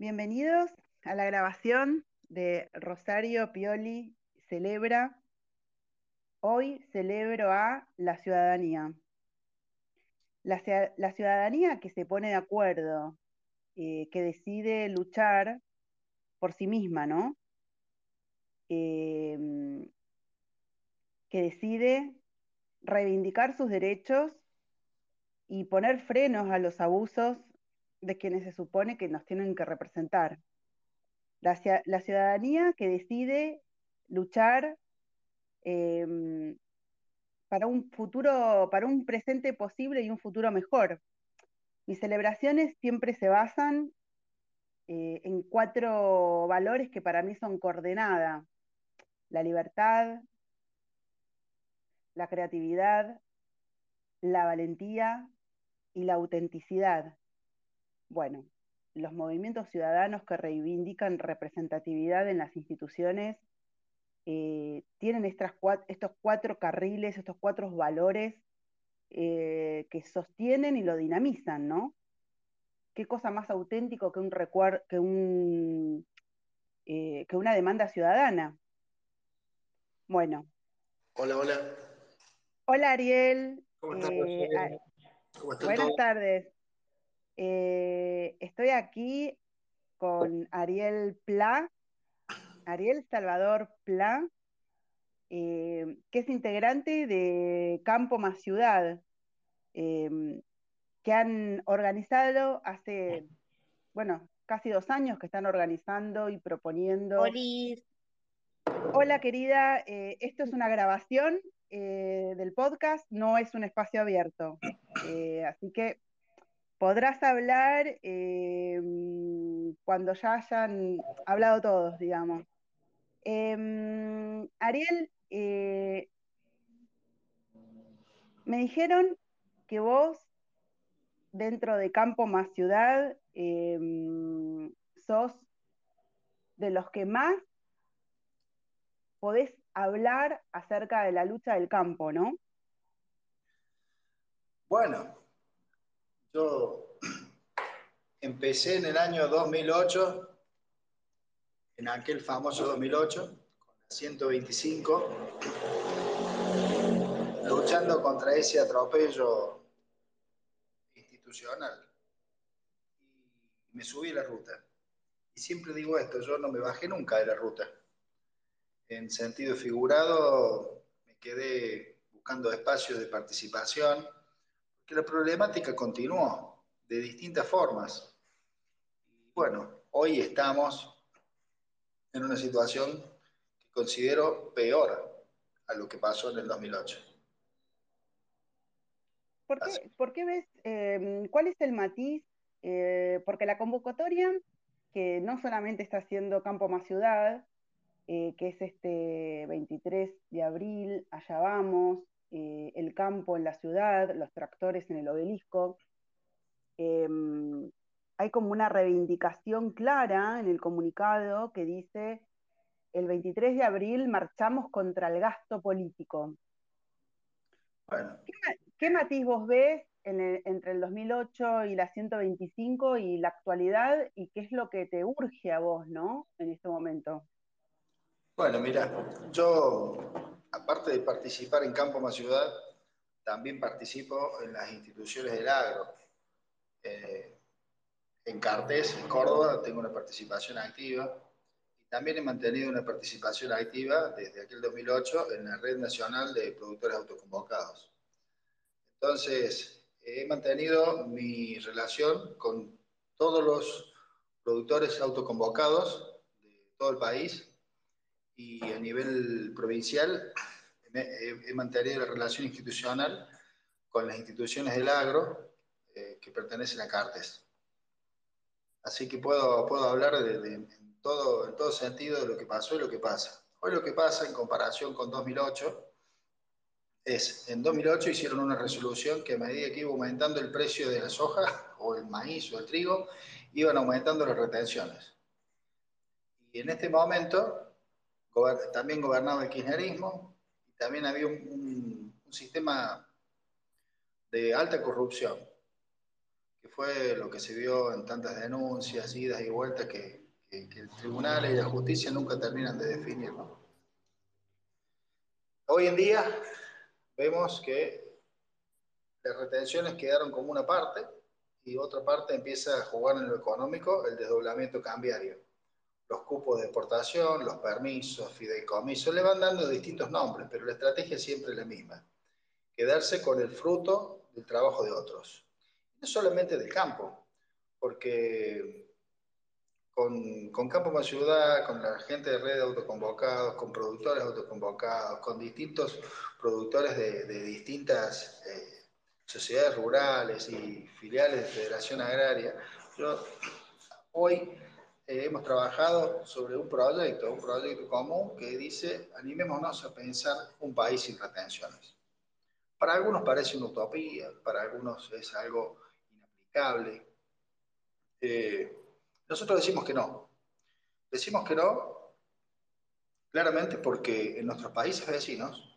Bienvenidos a la grabación de Rosario Pioli Celebra. Hoy celebro a la ciudadanía. La, ciudadanía que se pone de acuerdo, eh, que decide luchar por sí misma, ¿no? Em, que decide reivindicar sus derechos y poner frenos a los abusos de quienes se supone que nos tienen que representar. La, ciudadanía que decide luchar em, para un futuro, para un presente posible y un futuro mejor. Mis celebraciones siempre se basan eh, en cuatro valores que para mí son coordenada. La libertad, la creatividad, la valentía y la autenticidad. Bueno, los movimientos ciudadanos que reivindican representatividad en las instituciones eh, tienen estos cuatro carriles, estos cuatro valores eh, que sostienen y lo dinamizan, ¿no? Qué cosa más auténtico que un recuerdo, que un eh, que una demanda ciudadana. Bueno. Hola, hola. Hola Ariel. ¿Cómo estás? buenas tardes. Eh, estoy aquí con Ariel Pla, Ariel Salvador Pla, eh, que es integrante de Campo Más Ciudad, em, que han organizado hace, bueno, casi dos años que están organizando y proponiendo. Hola querida, eh, esto es una grabación del podcast, no es un espacio abierto. así que podrás hablar eh, cuando ya hayan hablado todos, digamos. Em, Ariel, eh, me dijeron que vos, dentro de Campo más Ciudad, em, sos de los que más podés hablar acerca de la lucha del campo, ¿no? Bueno, yo empecé en el año 2008, en aquel famoso 2008, con la 125, luchando contra ese atropello institucional. Y me subí a la ruta. Y siempre digo esto, yo no me bajé nunca de la ruta. En sentido figurado, me quedé buscando espacios de participación que la problemática continuó de distintas formas. Y bueno, hoy estamos en una situación que considero peor a lo que pasó en el 2008. ¿Por qué, ves, em, cuál es el matiz? Eh, porque la convocatoria, que no solamente está haciendo Campo Más Ciudad, eh, que es este 23 de abril, allá vamos, eh, el campo en la ciudad, los tractores en el obelisco. Em, hay como una reivindicación clara en el comunicado que dice, el 23 de abril marchamos contra el gasto político. ¿Qué, matiz vos ves entre el 2008 y la 125 y la actualidad y qué es lo que te urge a vos, ¿no? En este momento. Bueno, mira, yo aparte de participar en Campo Más Ciudad, también participo en las instituciones del agro. Eh, en Cartes, en Córdoba, tengo una participación activa y también he mantenido una participación activa desde aquel 2008 en la Red Nacional de Productores Autoconvocados. Entonces, he mantenido mi relación con todos los productores autoconvocados de todo el país y a nivel provincial he, mantenido la relación institucional con las instituciones del agro eh, que pertenecen a Cartes. Así que puedo, puedo hablar de, en, todo, en todo sentido de lo que pasó y lo que pasa. Hoy lo que pasa en comparación con 2008 es, en 2008 hicieron una resolución que a medida que iba aumentando el precio de la soja o el maíz o el trigo, iban aumentando las retenciones. Y en este momento también gobernaba el kirchnerismo y también había un, sistema de alta corrupción, que fue lo que se vio en tantas denuncias, idas y vueltas que, el tribunal y la justicia nunca terminan de definir. Hoy en día vemos que las retenciones quedaron como una parte y otra parte empieza a jugar en lo económico el desdoblamiento cambiario. Los cupos de exportación, los permisos, fideicomisos, le van dando distintos nombres, pero la estrategia siempre es la misma. Quedarse con el fruto del trabajo de otros. No solamente del campo, porque con, Campo Más Ciudad, con la gente de red autoconvocados, con productores autoconvocados, con distintos productores de, distintas eh, sociedades rurales y filiales de Federación Agraria, hoy eh, hemos trabajado sobre un proyecto, un proyecto común que dice, animémonos a pensar un país sin retenciones. Para algunos parece una utopía, para algunos es algo inaplicable. Eh, nosotros decimos que no. Decimos que no, claramente porque en nuestros países vecinos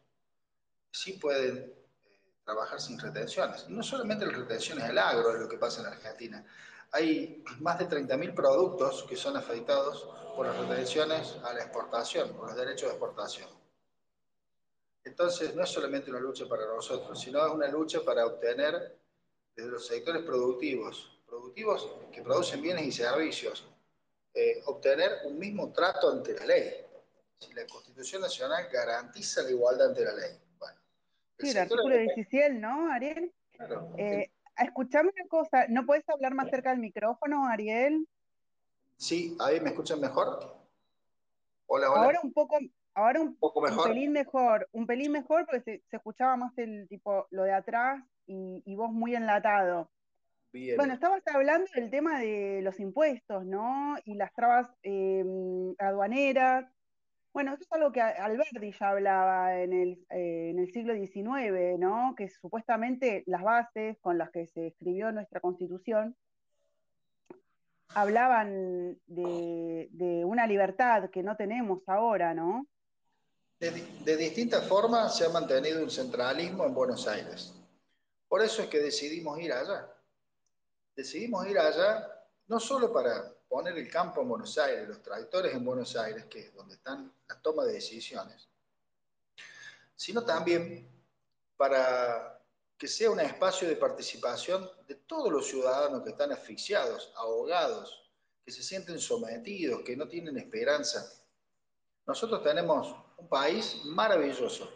sí pueden eh, trabajar sin retenciones. No solamente las retenciones del agro es lo que pasa en Argentina. Hay más de 30.000 productos que son afectados por las retenciones a la exportación, por los derechos de exportación. Entonces, no es solamente una lucha para nosotros, sino es una lucha para obtener desde los sectores productivos productivos que producen bienes y servicios, eh, obtener un mismo trato ante la ley. Si la Constitución Nacional garantiza la igualdad ante la ley. Bueno, sí, el artículo 17, ¿no, Ariel? Claro. Eh, escuchame una cosa, ¿no puedes hablar más cerca del micrófono, Ariel? Sí, ahí me escuchan mejor. Hola, hola. Ahora un poco, ahora un, poco mejor. un pelín mejor, un pelín mejor porque se, escuchaba más el tipo lo de atrás y, y vos muy enlatado. Bueno, estabas hablando del tema de los impuestos, ¿no? Y las trabas em, aduaneras. Bueno, eso es algo que Alberti ya hablaba en el, eh, en el siglo XIX, ¿no? Que supuestamente las bases con las que se escribió nuestra constitución hablaban de, una libertad que no tenemos ahora, ¿no? de distintas formas se ha mantenido un centralismo en Buenos Aires. Por eso es que decidimos ir allá decidimos ir allá no solo para poner el campo en Buenos Aires, los tractores en Buenos Aires, que es donde están las tomas de decisiones, sino también para que sea un espacio de participación de todos los ciudadanos que están asfixiados, ahogados, que se sienten sometidos, que no tienen esperanza. Nosotros tenemos un país maravilloso.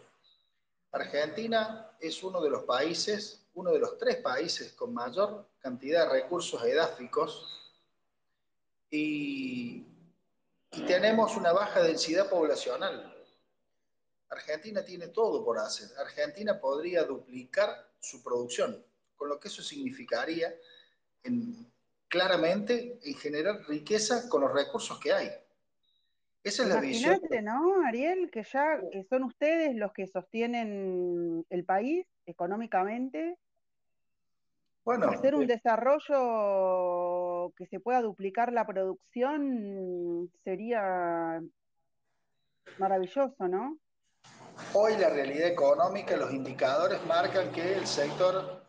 Argentina es uno de los países uno de los tres países con mayor cantidad de recursos edáficos y, tenemos una baja densidad poblacional. Argentina tiene todo por hacer. Argentina podría duplicar su producción, con lo que eso significaría claramente en generar riqueza con los recursos que hay. Esa es la visión. ¿no, Ariel? Que ya que son ustedes los que sostienen el país económicamente Hacer un eh, desarrollo que se pueda duplicar la producción sería maravilloso, ¿no? Hoy la realidad económica, los indicadores marcan que el sector,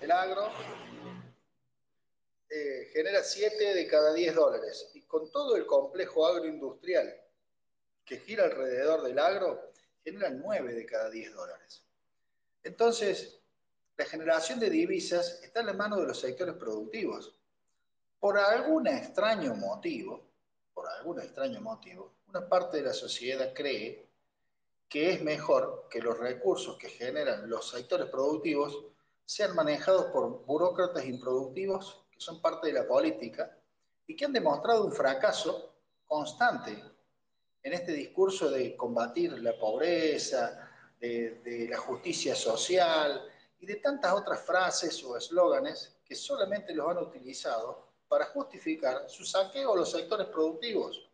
el agro, eh, genera 7 de cada 10 dólares. Y con todo el complejo agroindustrial que gira alrededor del agro, genera 9 de cada 10 dólares. Entonces, la generación de divisas está en la mano de los sectores productivos. Por algún extraño motivo, por algún extraño motivo, una parte de la sociedad cree que es mejor que los recursos que generan los sectores productivos sean manejados por burócratas improductivos que son parte de la política y que han demostrado un fracaso constante en este discurso de combatir la pobreza, de, de la justicia social, y de tantas otras frases o eslóganes que solamente los han utilizado para justificar su saqueo a los sectores productivos.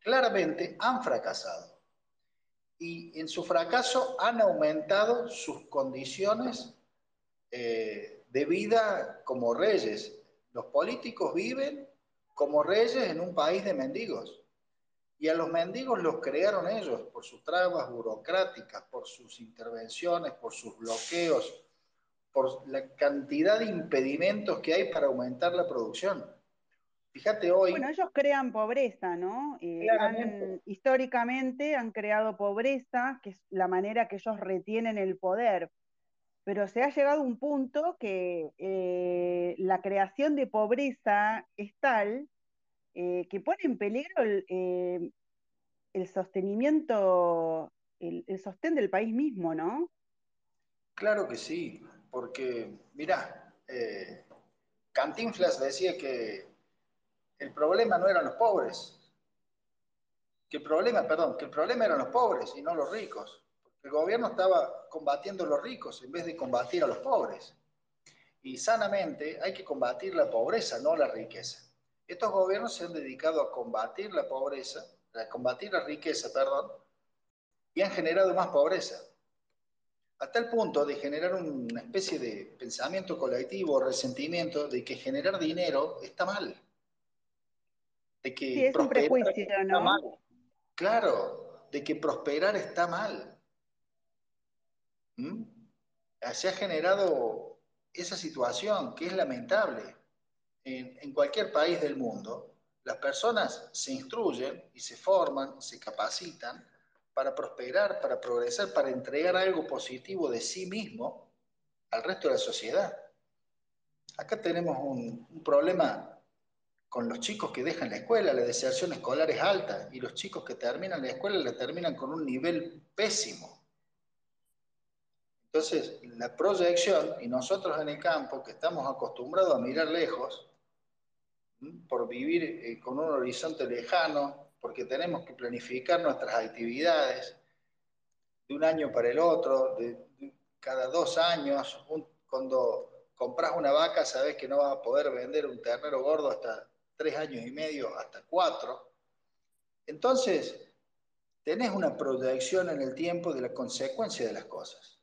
Claramente han fracasado y en su fracaso han aumentado sus condiciones eh, de vida como reyes. Los políticos viven como reyes en un país de mendigos. Y a los mendigos los crearon ellos por sus trabas burocráticas, por sus intervenciones, por sus bloqueos, por la cantidad de impedimentos que hay para aumentar la producción. Fíjate hoy. Bueno, ellos crean pobreza, ¿no? Eh, históricamente han creado pobreza, que es la manera que ellos retienen el poder. Pero se ha llegado a un punto que eh, la creación de pobreza es tal eh, que pone en peligro el, sostenimiento, el, el, sostén del país mismo, ¿no? Claro que sí, porque, mirá, Cantinflas decía que el problema no eran los pobres, que el problema, perdón, que el problema eran los pobres y no los ricos. El gobierno estaba combatiendo a los ricos en vez de combatir a los pobres. Y sanamente hay que combatir la pobreza, no la riqueza. Estos gobiernos se han dedicado a combatir la pobreza, a combatir la riqueza, perdón, y han generado más pobreza. A tal punto de generar una especie de pensamiento colectivo, resentimiento de que generar dinero está mal de que sí, es un prejuicio, ¿no? Mal. Claro, de que prosperar está mal. ¿Mm? Se ha generado esa situación que es lamentable. En, en cualquier país del mundo, las personas se instruyen y se forman, se capacitan para prosperar, para progresar, para entregar algo positivo de sí mismo al resto de la sociedad. Acá tenemos un, problema con los chicos que dejan la escuela, la deserción escolar es alta y los chicos que terminan la escuela la terminan con un nivel pésimo. Entonces, la proyección, y nosotros en el campo, que estamos acostumbrados a mirar lejos, por vivir eh, con un horizonte lejano, porque tenemos que planificar nuestras actividades de un año para el otro, de, cada dos años, cuando compras una vaca sabes que no vas a poder vender un ternero gordo hasta tres años y medio hasta cuatro. Entonces, tenés una proyección en el tiempo de la consecuencia de las cosas.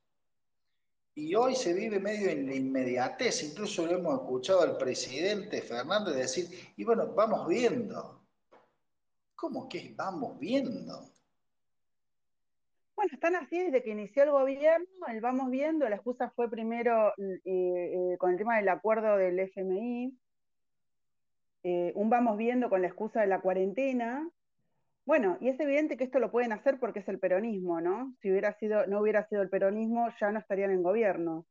Y hoy se vive medio en la inmediatez, incluso lo hemos escuchado al presidente Fernández decir, y bueno, vamos viendo. ¿Cómo que vamos viendo? Bueno, están así desde que inició el gobierno, el vamos viendo, la excusa fue primero eh, eh, con el tema del acuerdo del FMI, eh, un vamos viendo con la excusa de la cuarentena. Bueno, y es evidente que esto lo pueden hacer porque es el peronismo, ¿no? Si hubiera sido, no hubiera sido el peronismo, ya no estarían en gobierno.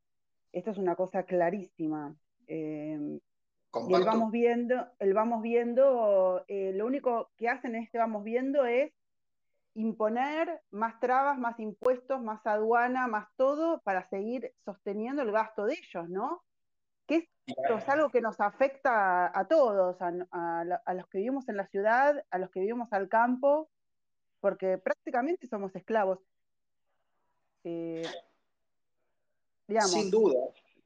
Esto es una cosa clarísima. Y el vamos viendo, el vamos viendo, eh, lo único que hacen en este vamos viendo es imponer más trabas, más impuestos, más aduana, más todo para seguir sosteniendo el gasto de ellos, ¿no? que esto es algo que nos afecta a todos, a, los que vivimos en la ciudad, a los que vivimos al campo, porque prácticamente somos esclavos. Eh, digamos, Sin duda.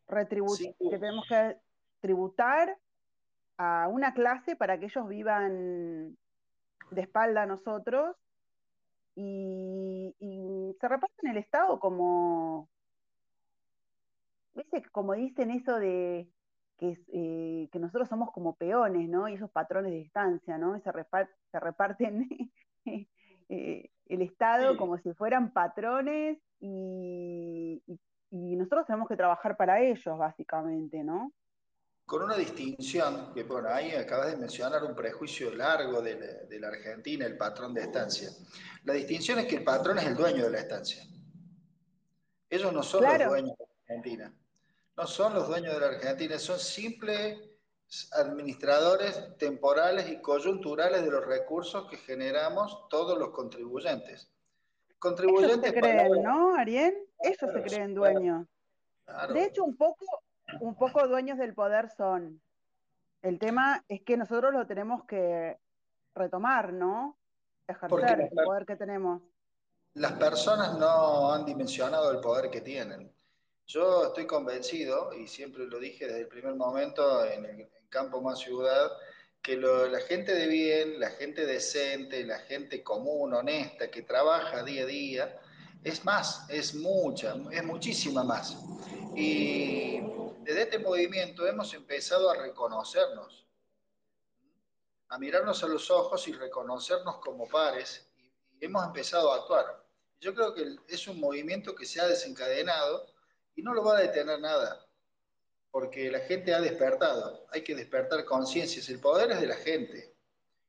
Que tenemos que tributar a una clase para que ellos vivan de espalda a nosotros y, y se reparten el Estado como, ¿Viste? Como dicen eso de que, eh, que nosotros somos como peones, ¿no? Y esos patrones de distancia, ¿no? se, se reparten eh, el Estado como si fueran patrones y, nosotros tenemos que trabajar para ellos, básicamente, ¿no? Con una distinción, que bueno, ahí acabas de mencionar un prejuicio largo de la, Argentina, el patrón de estancia. La distinción es que el patrón es el dueño de la estancia. Ellos no son los dueños de la Argentina no son los dueños de la Argentina, son simples administradores temporales y coyunturales de los recursos que generamos todos los contribuyentes. Contribuyentes se creen, ¿no, Ariel? Ellos se creen dueños. De hecho, un poco, un poco dueños del poder son. El tema es que nosotros lo tenemos que retomar, ¿no? Ejercer el poder que tenemos. Las personas no han dimensionado el poder que tienen. Yo estoy convencido, y siempre lo dije desde el primer momento en el campo más ciudad, que la gente de bien, la gente decente, la gente común, honesta, que trabaja día a día, es más, es mucha, es muchísima más. Y desde este movimiento hemos empezado a reconocernos, a mirarnos a los ojos y reconocernos como pares, y, y hemos empezado a actuar. Yo creo que es un movimiento que se ha desencadenado y no lo va a detener nada. porque la gente ha despertado. Hay que despertar conciencias. El poder es de la gente.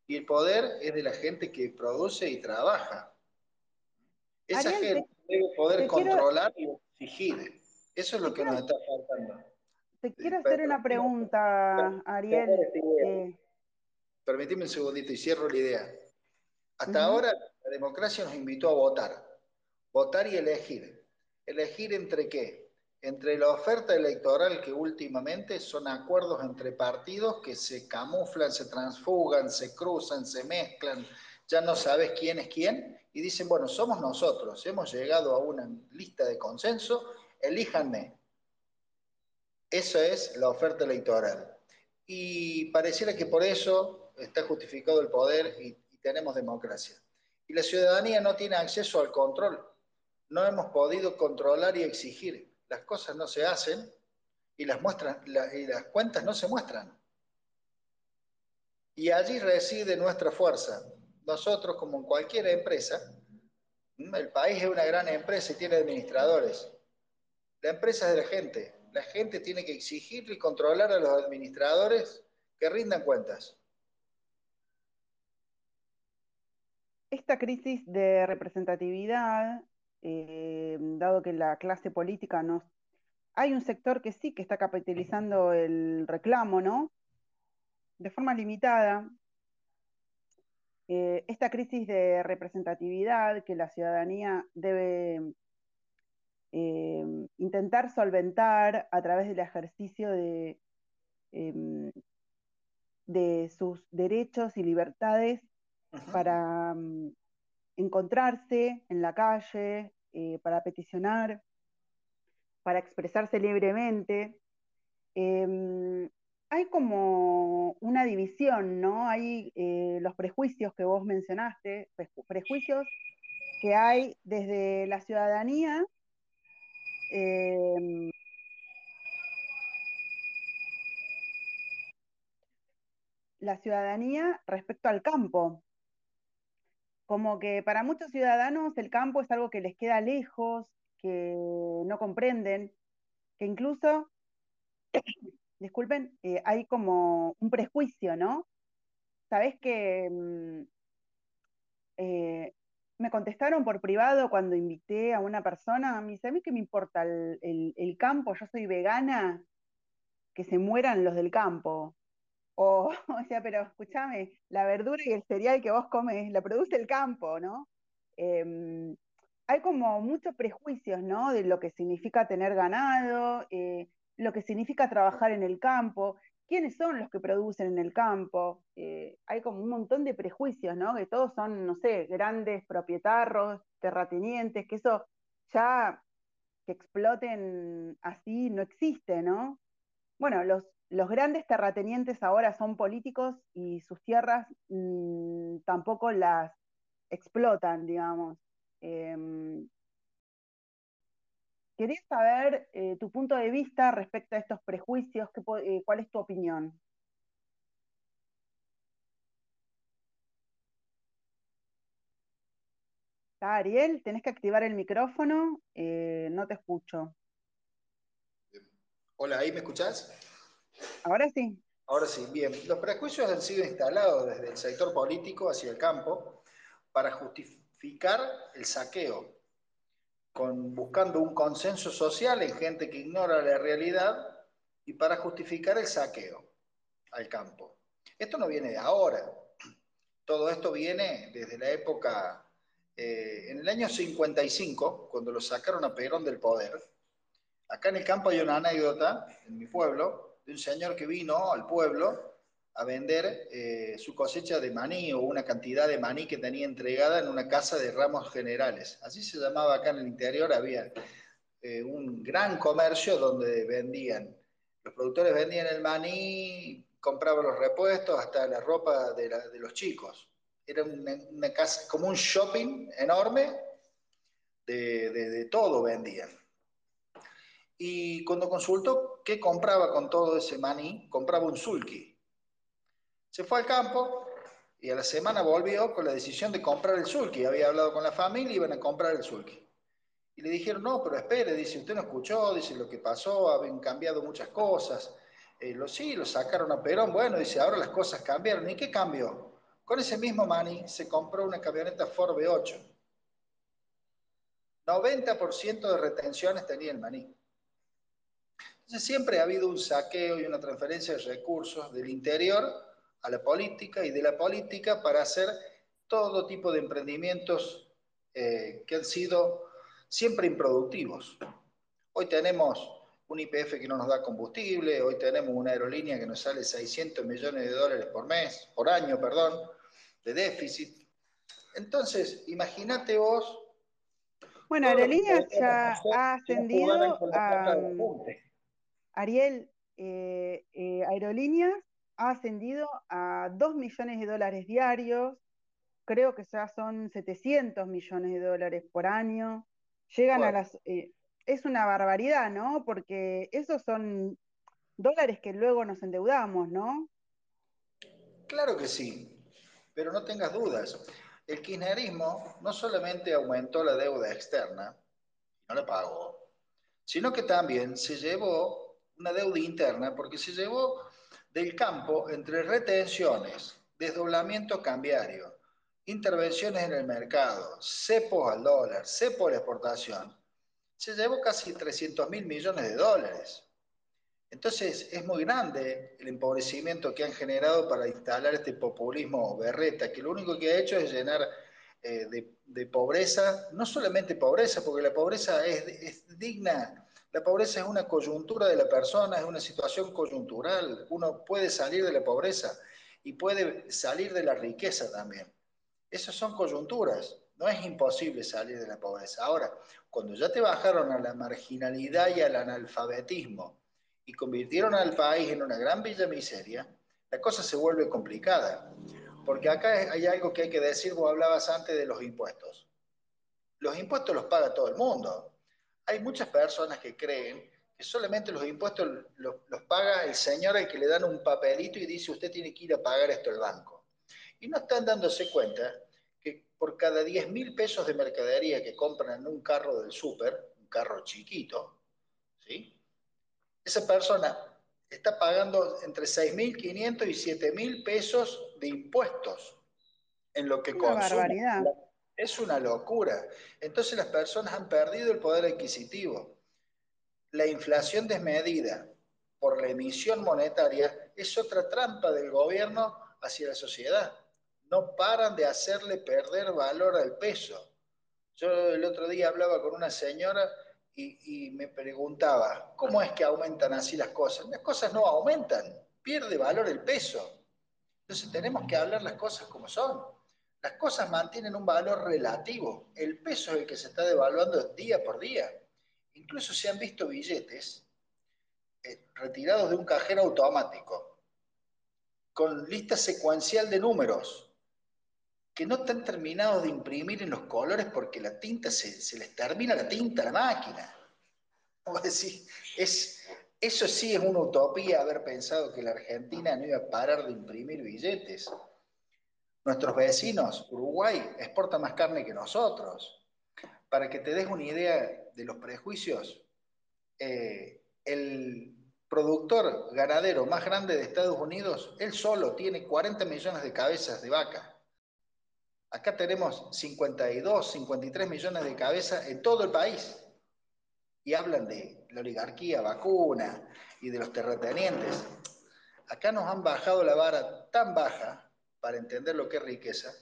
Y el poder es de la gente que produce y trabaja. Esa gente debe poder controlar y exigir. Eso es lo que nos está faltando. Te quiero hacer una pregunta, Ariel. Eh, Permíteme un segundito y cierro la idea. Hasta ahora la democracia nos invitó a votar. Votar y elegir. ¿Elegir entre qué? entre la oferta electoral que últimamente son acuerdos entre partidos que se camuflan, se transfugan, se cruzan, se mezclan, ya no sabes quién es quién, y dicen, bueno, somos nosotros, hemos llegado a una lista de consenso, elíjanme. Eso es la oferta electoral. Y pareciera que por eso está justificado el poder y, tenemos democracia. Y la ciudadanía no tiene acceso al control. No hemos podido controlar y exigir las cosas no se hacen y las, y las cuentas no se muestran. Y allí reside nuestra fuerza. Nosotros, como en cualquier empresa, el país es una gran empresa y tiene administradores. La empresa es de la gente. La gente tiene que exigir y controlar a los administradores que rindan cuentas. Esta crisis de representatividad eh, dado que la clase política no... Hay un sector que sí que está capitalizando el reclamo, ¿no? De forma limitada. Eh, esta crisis de representatividad que la ciudadanía debe eh, intentar solventar a través del ejercicio de, em, de sus derechos y libertades para mm, encontrarse en la calle, eh, para peticionar, para expresarse libremente. Em, hay como una división, ¿no? Hay eh, los prejuicios que vos mencionaste, prejuicios que hay desde la ciudadanía. Em, la ciudadanía respecto al campo, como que para muchos ciudadanos el campo es algo que les queda lejos, que no comprenden, que incluso, disculpen, eh, hay como un prejuicio, ¿no? Sabes que mm, eh, me contestaron por privado cuando invité a una persona, me dice, a mí qué me importa el campo, yo soy vegana, que se mueran los del campo. O, o sea, pero escúchame, la verdura y el cereal que vos comes la produce el campo, ¿no? Em, hay como muchos prejuicios, ¿no? De lo que significa tener ganado, eh, lo que significa trabajar en el campo, quiénes son los que producen en el campo. Eh, hay como un montón de prejuicios, ¿no? Que todos son, no sé, grandes propietarios, terratenientes, que eso ya que exploten así no existe, ¿no? Bueno, los, los grandes terratenientes ahora son políticos y sus tierras mm, tampoco las explotan, digamos. Em, quería saber eh, tu punto de vista respecto a estos prejuicios, eh, ¿cuál es tu opinión? Ariel, tenés que activar el micrófono, eh, no te escucho. Hola, ¿ahí me escuchás? Ahora sí. Ahora sí, bien. Los prejuicios han sido instalados desde el sector político hacia el campo para justificar el saqueo, buscando un consenso social en gente que ignora la realidad y para justificar el saqueo al campo. Esto no viene de ahora. Todo esto viene desde la época, eh, en el año 55, cuando lo sacaron a Perón del poder. Acá en el campo hay una anécdota, en mi pueblo, de un señor que vino al pueblo a vender eh, su cosecha de maní o una cantidad de maní que tenía entregada en una casa de ramos generales. Así se llamaba acá en el interior, había eh, un gran comercio donde vendían, los productores vendían el maní, compraban los repuestos, hasta la ropa de, los chicos. Era una, casa, como un shopping enorme, de todo vendían. Y cuando consultó qué compraba con todo ese maní, compraba un sulky. Se fue al campo y a la semana volvió con la decisión de comprar el sulky. Había hablado con la familia y iban a comprar el sulky. Y le dijeron, no, pero espere, dice, usted no escuchó, dice, lo que pasó, habían cambiado muchas cosas. Eh, lo, sí, lo sacaron a Perón, bueno, dice, ahora las cosas cambiaron. ¿Y qué cambió? Con ese mismo money se compró una camioneta Ford V8. 90% de retenciones tenía el maní. Entonces siempre ha habido un saqueo y una transferencia de recursos del interior a la política y de la política para hacer todo tipo de emprendimientos eh, que han sido siempre improductivos. Hoy tenemos un IPF que no nos da combustible, hoy tenemos una aerolínea que nos sale 600 millones de dólares por mes, por año, perdón, de déficit. Entonces, imagínate vos. Bueno, Aerolíneas ya ha ascendido a. Ariel, eh, eh, Aerolíneas ha ascendido a 2 millones de dólares diarios, creo que ya son 700 millones de dólares por año. Llegan a las... Eh, es una barbaridad, ¿no? Porque esos son dólares que luego nos endeudamos, ¿no? Claro que sí, pero no tengas dudas. El kirchnerismo no solamente aumentó la deuda externa, no la pagó, sino que también se llevó una deuda interna porque se llevó del campo entre retenciones, desdoblamiento cambiario, intervenciones en el mercado, cepos al dólar, cepo a la exportación, se llevó casi 300 mil millones de dólares. Entonces es muy grande el empobrecimiento que han generado para instalar este populismo berreta, que lo único que ha hecho es llenar eh, de, pobreza, no solamente pobreza, porque la pobreza es, es digna, la pobreza es una coyuntura de la persona, es una situación coyuntural, uno puede salir de la pobreza y puede salir de la riqueza también. Esas son coyunturas, no es imposible salir de la pobreza. Ahora, cuando ya te bajaron a la marginalidad y al analfabetismo y convirtieron al país en una gran villa miseria, la cosa se vuelve complicada. Porque acá hay algo que hay que decir, vos hablabas antes de los impuestos. Los impuestos los paga todo el mundo. Hay muchas personas que creen que solamente los impuestos los, los paga el señor al que le dan un papelito y dice usted tiene que ir a pagar esto al banco. Y no están dándose cuenta que por cada 10 mil pesos de mercadería que compran en un carro del súper, un carro chiquito, ¿sí? esa persona está pagando entre 6.500 y 7.000 pesos de impuestos en lo que una consume. Barbaridad. Es una locura. Entonces las personas han perdido el poder adquisitivo. La inflación desmedida por la emisión monetaria es otra trampa del gobierno hacia la sociedad no paran de hacerle perder valor al peso. Yo el otro día hablaba con una señora y, me preguntaba, ¿cómo es que aumentan así las cosas? Las cosas no aumentan, pierde valor el peso. Entonces tenemos que hablar las cosas como son. Las cosas mantienen un valor relativo. El peso es el que se está devaluando día por día. Incluso se han visto billetes eh, retirados de un cajero automático con lista secuencial de números que no están terminados de imprimir en los colores porque la tinta se, les termina la tinta a la máquina. decir, es, eso sí es una utopía haber pensado que la Argentina no iba a parar de imprimir billetes. Nuestros vecinos, Uruguay, exporta más carne que nosotros. Para que te des una idea de los prejuicios, eh, el productor ganadero más grande de Estados Unidos, él solo tiene 40 millones de cabezas de vaca Acá tenemos 52, 53 millones de cabezas en todo el país. Y hablan de la oligarquía vacuna y de los terratenientes. Acá nos han bajado la vara tan baja para entender lo que es riqueza,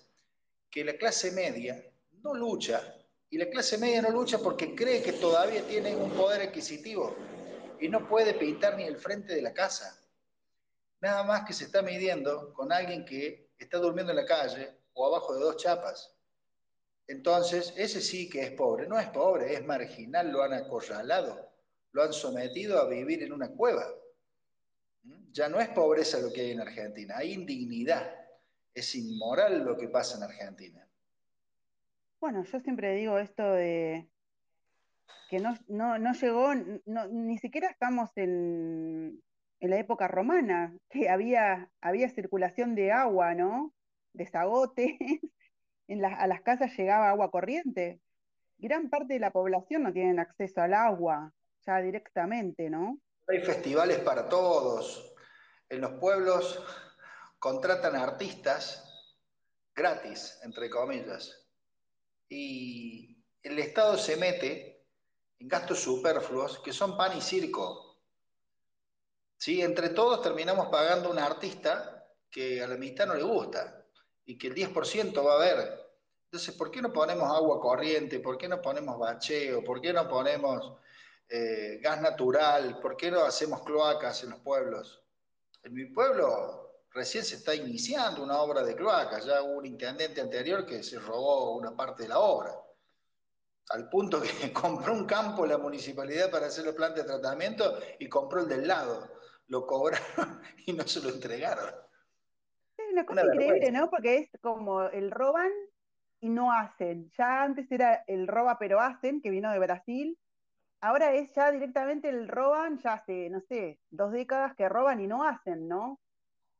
que la clase media no lucha. Y la clase media no lucha porque cree que todavía tiene un poder adquisitivo y no puede pintar ni el frente de la casa. Nada más que se está midiendo con alguien que está durmiendo en la calle o abajo de dos chapas. Entonces, ese sí que es pobre. No es pobre, es marginal, lo han acorralado, lo han sometido a vivir en una cueva. ¿Mm? Ya no es pobreza lo que hay en Argentina, hay indignidad. Es inmoral lo que pasa en Argentina. Bueno, yo siempre digo esto de que no, llegó, ni siquiera estamos en, en, la época romana, que había, había circulación de agua, ¿no? desagotes, en a las casas llegaba agua corriente. gran parte de la población no tienen acceso al agua, ya directamente, ¿no? Hay festivales para todos. En los pueblos contratan artistas gratis, entre comillas. Y el Estado se mete en gastos superfluos que son pan y circo. ¿Sí? Entre todos terminamos pagando un artista que a la mitad no le gusta y que el 10% va a haber. Entonces, ¿por qué no ponemos agua corriente? ¿Por qué no ponemos bacheo? ¿Por qué no ponemos eh, gas natural? ¿Por qué no hacemos cloacas en los pueblos? En mi pueblo recién se está iniciando una obra de cloacas, ya hubo un intendente anterior que se robó una parte de la obra, al punto que compró un campo la municipalidad para hacer los plantas de tratamiento y compró el del lado, lo cobraron y no se lo entregaron. Es una cosa increíble, ¿no? Porque es como el roban y no hacen. Ya antes era el roba pero hacen, que vino de Brasil, ahora es ya directamente el roban, ya hace, no sé, dos décadas que roban y no hacen, ¿no?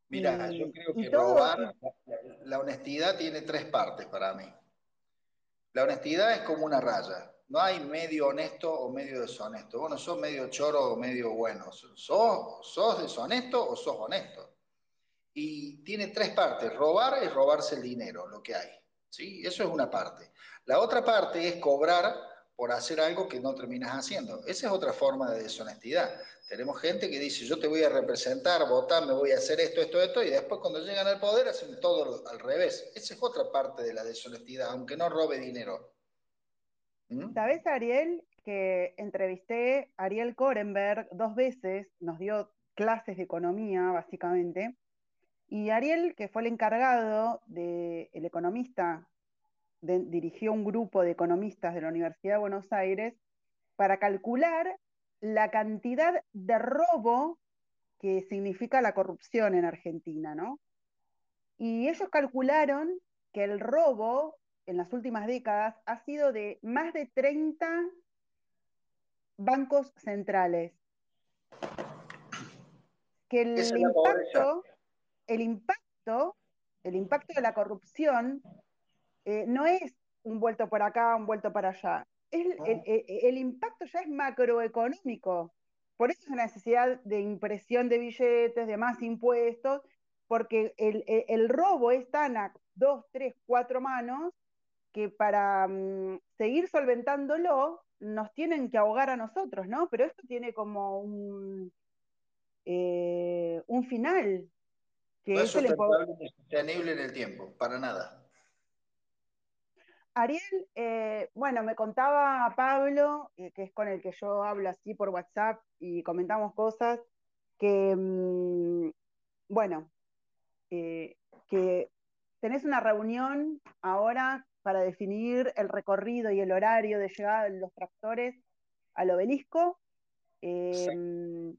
Mira, yo creo que robar, la honestidad tiene tres partes para mí. La honestidad es como una raya. No hay medio honesto o medio deshonesto. Bueno, sos medio choro o medio bueno. ¿Sos, sos deshonesto o sos honesto? Y tiene tres partes. Robar es robarse el dinero, lo que hay. ¿sí? Eso es una parte. La otra parte es cobrar por hacer algo que no terminas haciendo. Esa es otra forma de deshonestidad. Tenemos gente que dice, yo te voy a representar, votar, me voy a hacer esto, esto, esto, y después cuando llegan al poder hacen todo al revés. Esa es otra parte de la deshonestidad, aunque no robe dinero. ¿Mm? ¿Sabes, Ariel, que entrevisté a Ariel Korenberg dos veces, nos dio clases de economía, básicamente, y Ariel, que fue el encargado del el economista dirigió un grupo de economistas de la Universidad de Buenos Aires para calcular la cantidad de robo que significa la corrupción en Argentina, ¿no? Y ellos calcularon que el robo en las últimas décadas ha sido de más de 30 bancos centrales. Que el impacto, el impacto, el impacto de la corrupción eh, no es un vuelto por acá, un vuelto para allá. el, impacto ya es macroeconómico. Por eso es una necesidad de impresión de billetes, de más impuestos, porque el, robo es tan a dos, tres, cuatro manos que para mm, seguir solventándolo nos tienen que ahogar a nosotros, ¿no? Pero esto tiene como un, eh, un final. Que no es, sostenible en el tiempo, para nada. Ariel, eh, bueno, me contaba Pablo, eh, que es con el que yo hablo así por WhatsApp y comentamos cosas, que, mm, bueno, eh, que tenés una reunión ahora para definir el recorrido y el horario de llegada de los tractores al obelisco. Em,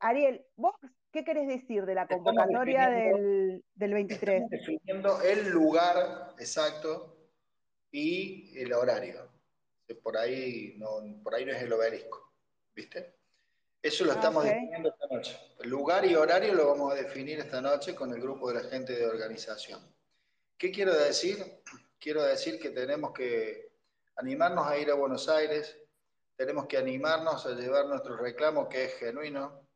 Ariel, ¿vos qué querés decir de la convocatoria del, del 23? Estamos definiendo el lugar exacto y el horario. Por ahí no, por ahí no es el obelisco, ¿viste? Eso lo ah, estamos definiendo esta noche. El lugar y horario lo vamos a definir esta noche con el grupo de la gente de organización. ¿Qué quiero decir? Quiero decir que tenemos que animarnos a ir a Buenos Aires, tenemos que animarnos a llevar nuestro reclamo que es genuino,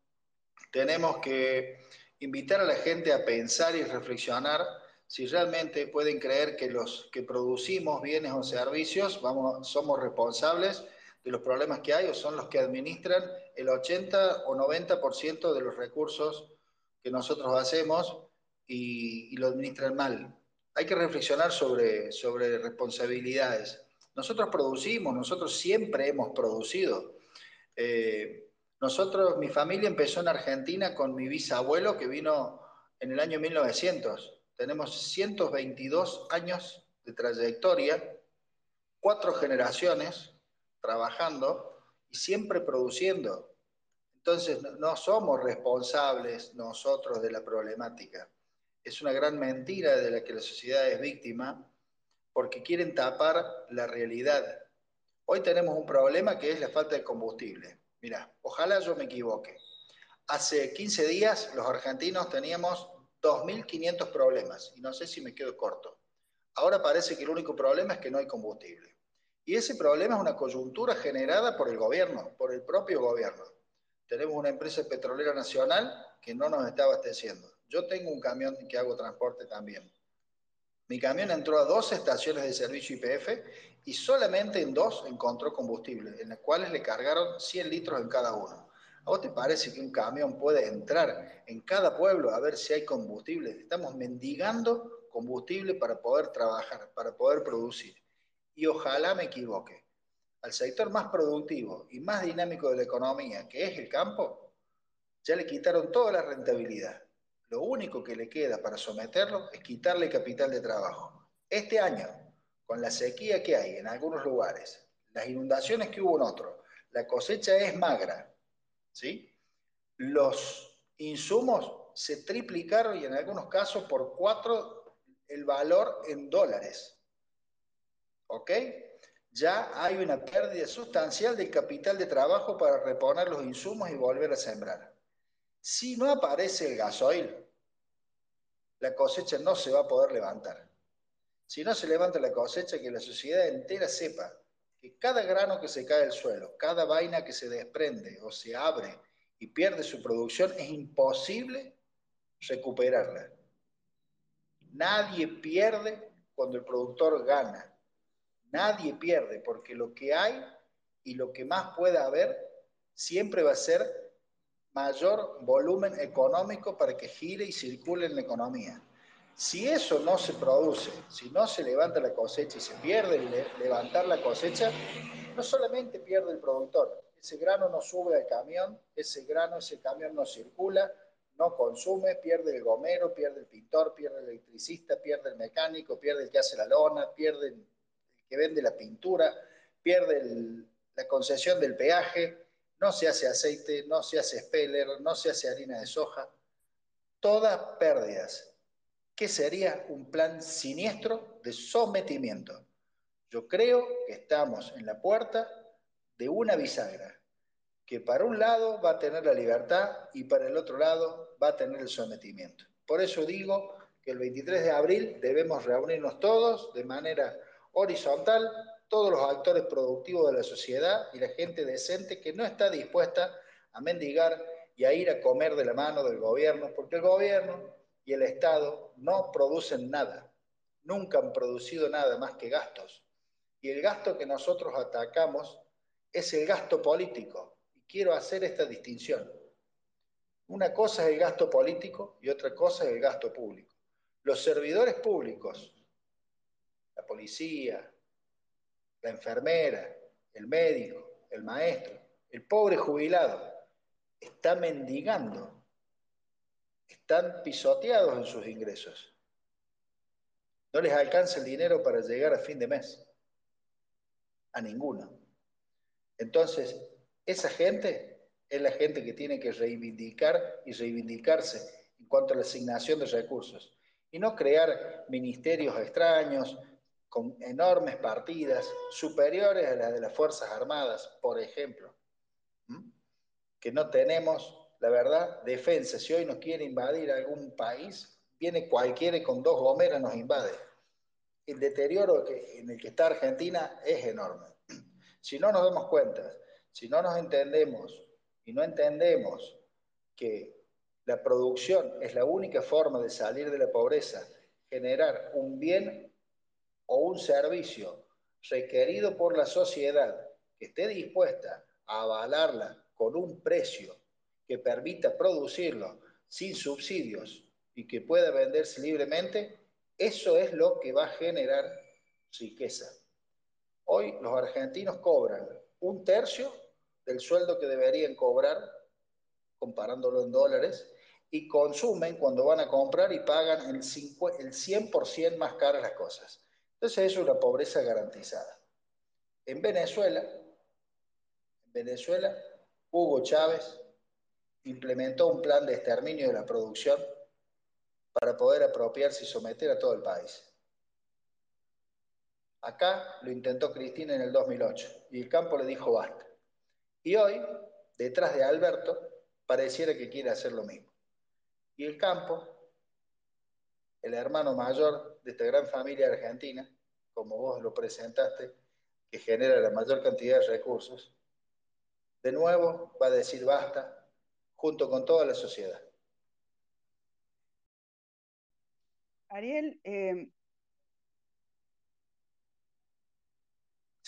tenemos que invitar a la gente a pensar y reflexionar si realmente pueden creer que los que producimos bienes o servicios vamos, somos responsables de los problemas que hay o son los que administran el 80 o 90% de los recursos que nosotros hacemos y, lo administran mal. Hay que reflexionar sobre, sobre responsabilidades. Nosotros producimos, nosotros siempre hemos producido. Eh, nosotros, mi familia empezó en Argentina con mi bisabuelo que vino en el año 1900 tenemos 122 años de trayectoria, cuatro generaciones trabajando y siempre produciendo. Entonces no somos responsables nosotros de la problemática. Es una gran mentira de la que la sociedad es víctima porque quieren tapar la realidad. Hoy tenemos un problema que es la falta de combustible. Mira, ojalá yo me equivoque. Hace 15 días los argentinos teníamos 2.500 problemas y no sé si me quedo corto. Ahora parece que el único problema es que no hay combustible. Y ese problema es una coyuntura generada por el gobierno, por el propio gobierno. Tenemos una empresa petrolera nacional que no nos está abasteciendo. Yo tengo un camión que hago transporte también. Mi camión entró a dos estaciones de servicio IPF y solamente en dos encontró combustible, en las cuales le cargaron 100 litros en cada uno. ¿A vos te parece que un camión puede entrar en cada pueblo a ver si hay combustible? Estamos mendigando combustible para poder trabajar, para poder producir. Y ojalá me equivoque. Al sector más productivo y más dinámico de la economía, que es el campo, ya le quitaron toda la rentabilidad lo único que le queda para someterlo es quitarle capital de trabajo. Este año, con la sequía que hay en algunos lugares, las inundaciones que hubo en otros, la cosecha es magra, ¿sí? Los insumos se triplicaron y en algunos casos por cuatro el valor en dólares. ¿Ok? Ya hay una pérdida sustancial del capital de trabajo para reponer los insumos y volver a sembrar. Si no aparece el gasoil, la cosecha no se va a poder levantar. Si no se levanta la cosecha, que la sociedad entera sepa que cada grano que se cae al suelo, cada vaina que se desprende o se abre y pierde su producción, es imposible recuperarla. Nadie pierde cuando el productor gana. Nadie pierde porque lo que hay y lo que más pueda haber siempre va a ser mayor volumen económico para que gire y circule en la economía. Si eso no se produce, si no se levanta la cosecha y se pierde el levantar la cosecha, no solamente pierde el productor, ese grano no sube al camión, ese grano, ese camión no circula, no consume, pierde el gomero, pierde el pintor, pierde el electricista, pierde el mecánico, pierde el que hace la lona, pierde el que vende la pintura, pierde la concesión del peaje, no se hace aceite, no se hace speller, no se hace harina de soja, todas pérdidas. ¿Qué sería un plan siniestro de sometimiento? Yo creo que estamos en la puerta de una bisagra, que para un lado va a tener la libertad y para el otro lado va a tener el sometimiento. Por eso digo que el 23 de abril debemos reunirnos todos de manera horizontal, todos los actores productivos de la sociedad y la gente decente que no está dispuesta a mendigar y a ir a comer de la mano del gobierno, porque el gobierno y el Estado no producen nada, nunca han producido nada más que gastos. Y el gasto que nosotros atacamos es el gasto político. Y quiero hacer esta distinción. Una cosa es el gasto político y otra cosa es el gasto público. Los servidores públicos, la policía, la enfermera, el médico, el maestro, el pobre jubilado, está mendigando, están pisoteados en sus ingresos. No les alcanza el dinero para llegar a fin de mes. A ninguno. Entonces, esa gente es la gente que tiene que reivindicar y reivindicarse en cuanto a la asignación de recursos. Y no crear ministerios extraños, con enormes partidas superiores a las de las Fuerzas Armadas, por ejemplo, que no tenemos, la verdad, defensa. Si hoy nos quiere invadir algún país, viene cualquiera con dos gomeras nos invade. El deterioro que, en el que está Argentina es enorme. Si no nos damos cuenta, si no nos entendemos y no entendemos que la producción es la única forma de salir de la pobreza, generar un bien o un servicio requerido por la sociedad que esté dispuesta a avalarla con un precio que permita producirlo sin subsidios y que pueda venderse libremente, eso es lo que va a generar riqueza. Hoy los argentinos cobran un tercio del sueldo que deberían cobrar, comparándolo en dólares, y consumen cuando van a comprar y pagan el, el 100% más caras las cosas. Entonces es una pobreza garantizada. En Venezuela, en Venezuela, Hugo Chávez implementó un plan de exterminio de la producción para poder apropiarse y someter a todo el país. Acá lo intentó Cristina en el 2008 y el campo le dijo basta. Y hoy, detrás de Alberto, pareciera que quiere hacer lo mismo. Y el campo el hermano mayor de esta gran familia argentina, como vos lo presentaste, que genera la mayor cantidad de recursos, de nuevo va a decir basta junto con toda la sociedad. Ariel, eh,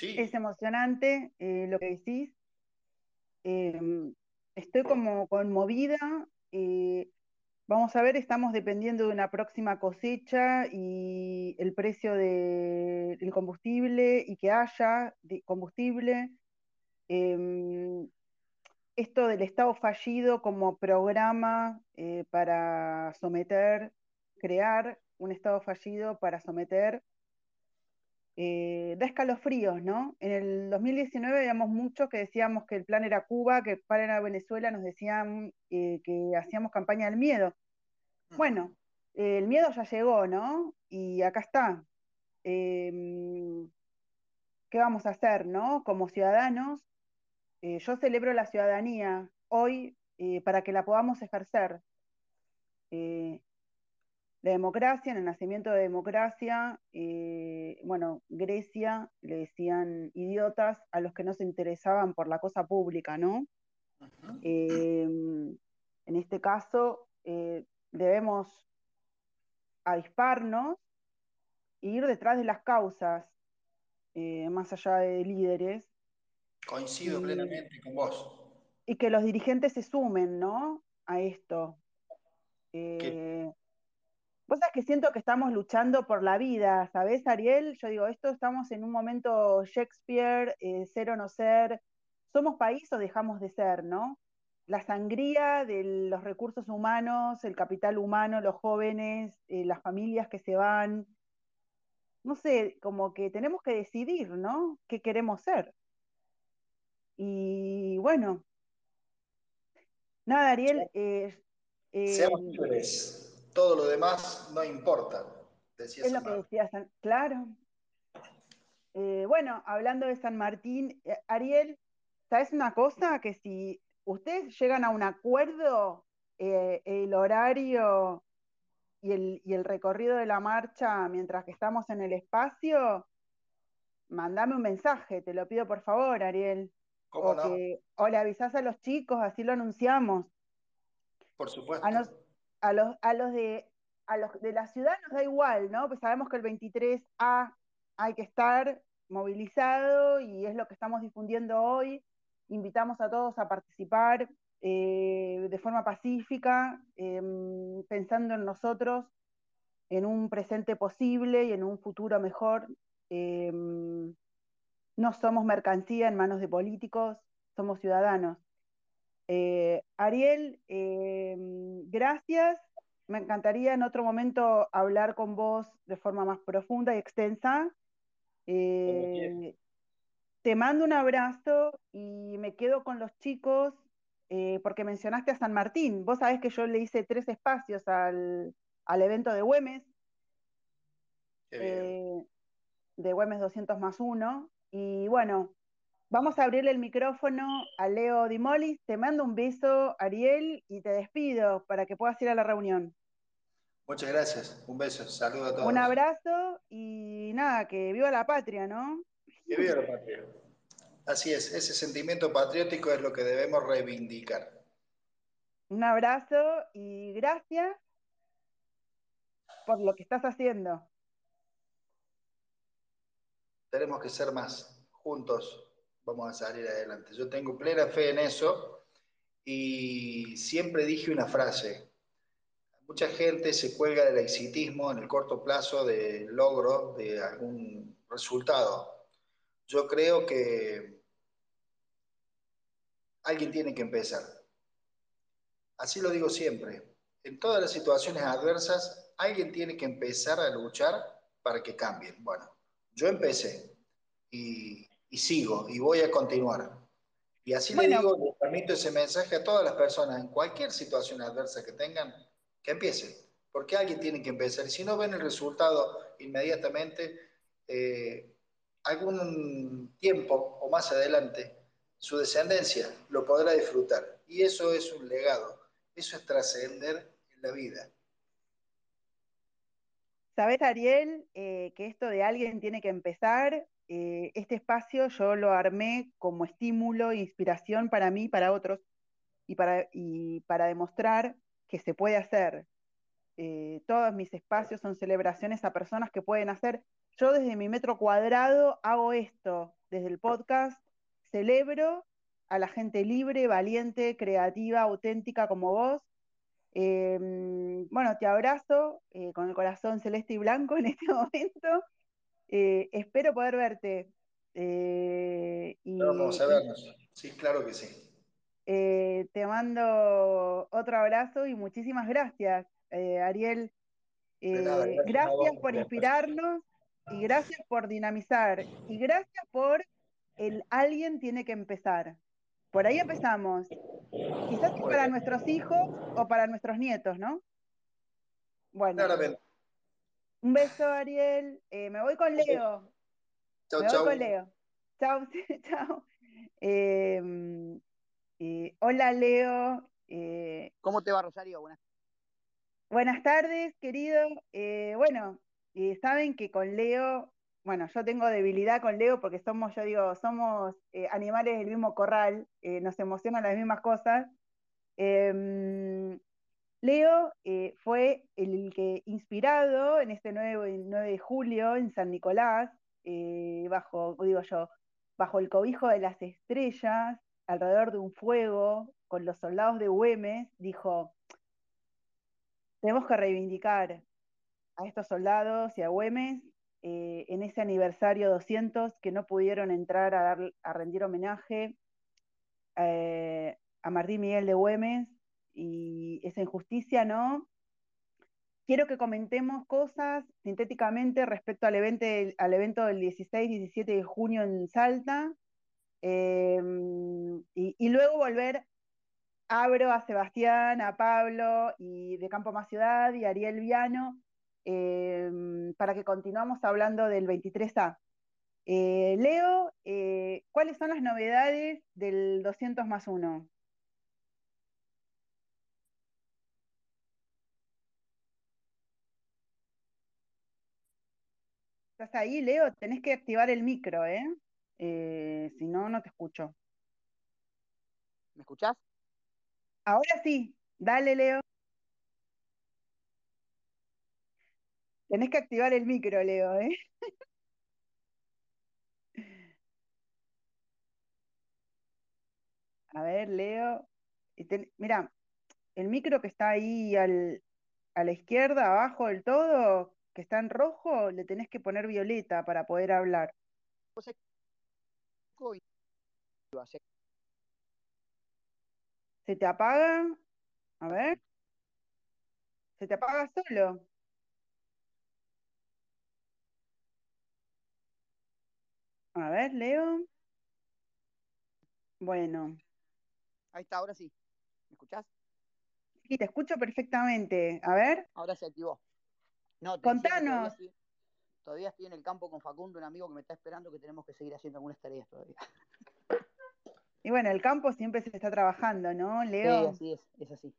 es emocionante eh, lo que decís. Eh, estoy como conmovida. vamos a ver, estamos dependiendo de una próxima cosecha y el precio del combustible y que haya combustible. Esto del Estado fallido como programa para someter, crear un Estado fallido para someter, eh, da escalofríos, ¿no? En el 2019 habíamos muchos que decíamos que el plan era Cuba, que el plan era Venezuela, nos decían eh, que hacíamos campaña del miedo. Bueno, el miedo ya llegó, ¿no? Y acá está. Em, ¿Qué vamos a hacer, no? Como ciudadanos, eh, yo celebro la ciudadanía hoy para que la podamos ejercer la democracia, en el nacimiento de democracia, eh, bueno, Grecia le decían idiotas a los que no se interesaban por la cosa pública, ¿no? Em, en este caso, eh, debemos avisparnos e ir detrás de las causas, eh, más allá de líderes. Coincido plenamente con vos. Y que los dirigentes se sumen, ¿no? A esto. Vos sabés que siento que estamos luchando por la vida, ¿sabés, Ariel? Yo digo, esto estamos en un momento Shakespeare, eh, ser o no ser, somos país o dejamos de ser, ¿no? La sangría de los recursos humanos, el capital humano, los jóvenes, eh, las familias que se van, no sé, como que tenemos que decidir, ¿no? ¿Qué queremos ser? Y bueno, nada, Ariel. Eh, Seamos libres todo lo demás no importa. Decía es lo que decía San Claro. Eh, bueno, hablando de San Martín, eh, Ariel, ¿sabes una cosa? Que si ustedes llegan a un acuerdo, eh, el horario y el, y el, recorrido de la marcha mientras que estamos en el espacio, mandame un mensaje, te lo pido por favor, Ariel. ¿Cómo no? o le avisás a los chicos, así lo anunciamos. Por supuesto a los, a los de a los de la ciudad nos da igual, ¿no? Pues sabemos que el 23A hay que estar movilizado y es lo que estamos difundiendo hoy. Invitamos a todos a participar eh, de forma pacífica, em, pensando en nosotros, en un presente posible y en un futuro mejor. Em, no somos mercancía en manos de políticos, somos ciudadanos. Eh, Ariel, eh, gracias. Me encantaría en otro momento hablar con vos de forma más profunda y extensa. Eh, te mando un abrazo y me quedo con los chicos porque mencionaste a San Martín. Vos sabés que yo le hice tres espacios al, evento de Güemes, de Güemes 200 más 1. Y bueno, Vamos a abrirle el micrófono a Leo Dimolis. Te mando un beso, Ariel, y te despido para que puedas ir a la reunión. Muchas gracias. Un beso. Saludo a todos. Un abrazo y nada, que viva la patria, ¿no? Que viva la patria. Así es, ese sentimiento patriótico es lo que debemos reivindicar. Un abrazo y gracias por lo que estás haciendo. Tenemos que ser más juntos vamos a salir adelante. Yo tengo plena fe en eso y siempre dije una frase. Mucha gente se cuelga del exitismo en el corto plazo del logro de algún resultado. Yo creo que alguien tiene que empezar. Así lo digo siempre. En todas las situaciones adversas, alguien tiene que empezar a luchar para que cambien. Bueno, yo empecé y y sigo y voy a continuar. Y así le digo, le permito ese mensaje a todas las personas en cualquier situación adversa que tengan, que empiecen, porque alguien tiene que empezar. Y si no ven el resultado inmediatamente, eh, algún tiempo o más adelante, su descendencia lo podrá disfrutar. Y eso es un legado, eso es trascender en la vida. Sabes, Ariel, eh, que esto de alguien tiene que empezar, eh, este espacio yo lo armé como estímulo e inspiración para mí para otros, y para, y para demostrar que se puede hacer. Eh, todos mis espacios son celebraciones a personas que pueden hacer. Yo desde mi metro cuadrado hago esto, desde el podcast, celebro a la gente libre, valiente, creativa, auténtica como vos, Em, bueno, te abrazo eh, con el corazón celeste y blanco en este momento. Eh, espero poder verte. Eh, y, Vamos a vernos. Sí, claro que sí. te mando otro abrazo y muchísimas gracias, Ariel. gracias por inspirarnos y gracias por dinamizar y gracias por el alguien tiene que empezar. Por ahí empezamos. Quizás para nuestros hijos o para nuestros nietos, ¿no? Bueno. Un beso, Ariel. Eh, me voy con Leo. Chao, me voy con Leo. Chao, chao. Em, eh, hola, Leo. Eh, ¿Cómo te va, Rosario? Buenas, Buenas tardes, querido. bueno, saben que con Leo bueno, yo tengo debilidad con Leo porque somos, yo digo, somos eh, animales del mismo corral, eh, nos emocionan las mismas cosas. Em, Leo eh, fue el que inspirado en este 9, 9 de julio en San Nicolás, bajo, digo yo, bajo el cobijo de las estrellas, alrededor de un fuego, con los soldados de Güemes, dijo, tenemos que reivindicar a estos soldados y a Güemes eh, en ese aniversario 200 que no pudieron entrar a, rendir homenaje eh, a Martín Miguel de Güemes y esa injusticia, ¿no? Quiero que comentemos cosas sintéticamente respecto al evento, al evento del 16-17 de junio en Salta em, y, luego volver abro a Sebastián, a Pablo y de Campo Más Ciudad y Ariel Viano Em, para que continuamos hablando del 23A. Eh, Leo, eh, ¿cuáles son las novedades del 200 más 1? ¿Estás ahí, Leo? Tenés que activar el micro, ¿eh? eh si no, no te escucho. ¿Me escuchás? Ahora sí, dale, Leo. Tenés que activar el micro, Leo, ¿eh? A ver, Leo. mira, el micro que está ahí a la izquierda, abajo del todo, que está en rojo, le tenés que poner violeta para poder hablar. ¿Se te apaga? A ver. ¿Se te apaga solo? A ver, Leo. Bueno. Ahí está, ahora sí. ¿Me escuchás? Sí, te escucho perfectamente. A ver. Ahora se activó. No, Contanos. Todavía estoy, en el campo con Facundo, un amigo que me está esperando que tenemos que seguir haciendo algunas tareas todavía. Y bueno, el campo siempre se está trabajando, ¿no, Leo? Sí, así es, es así.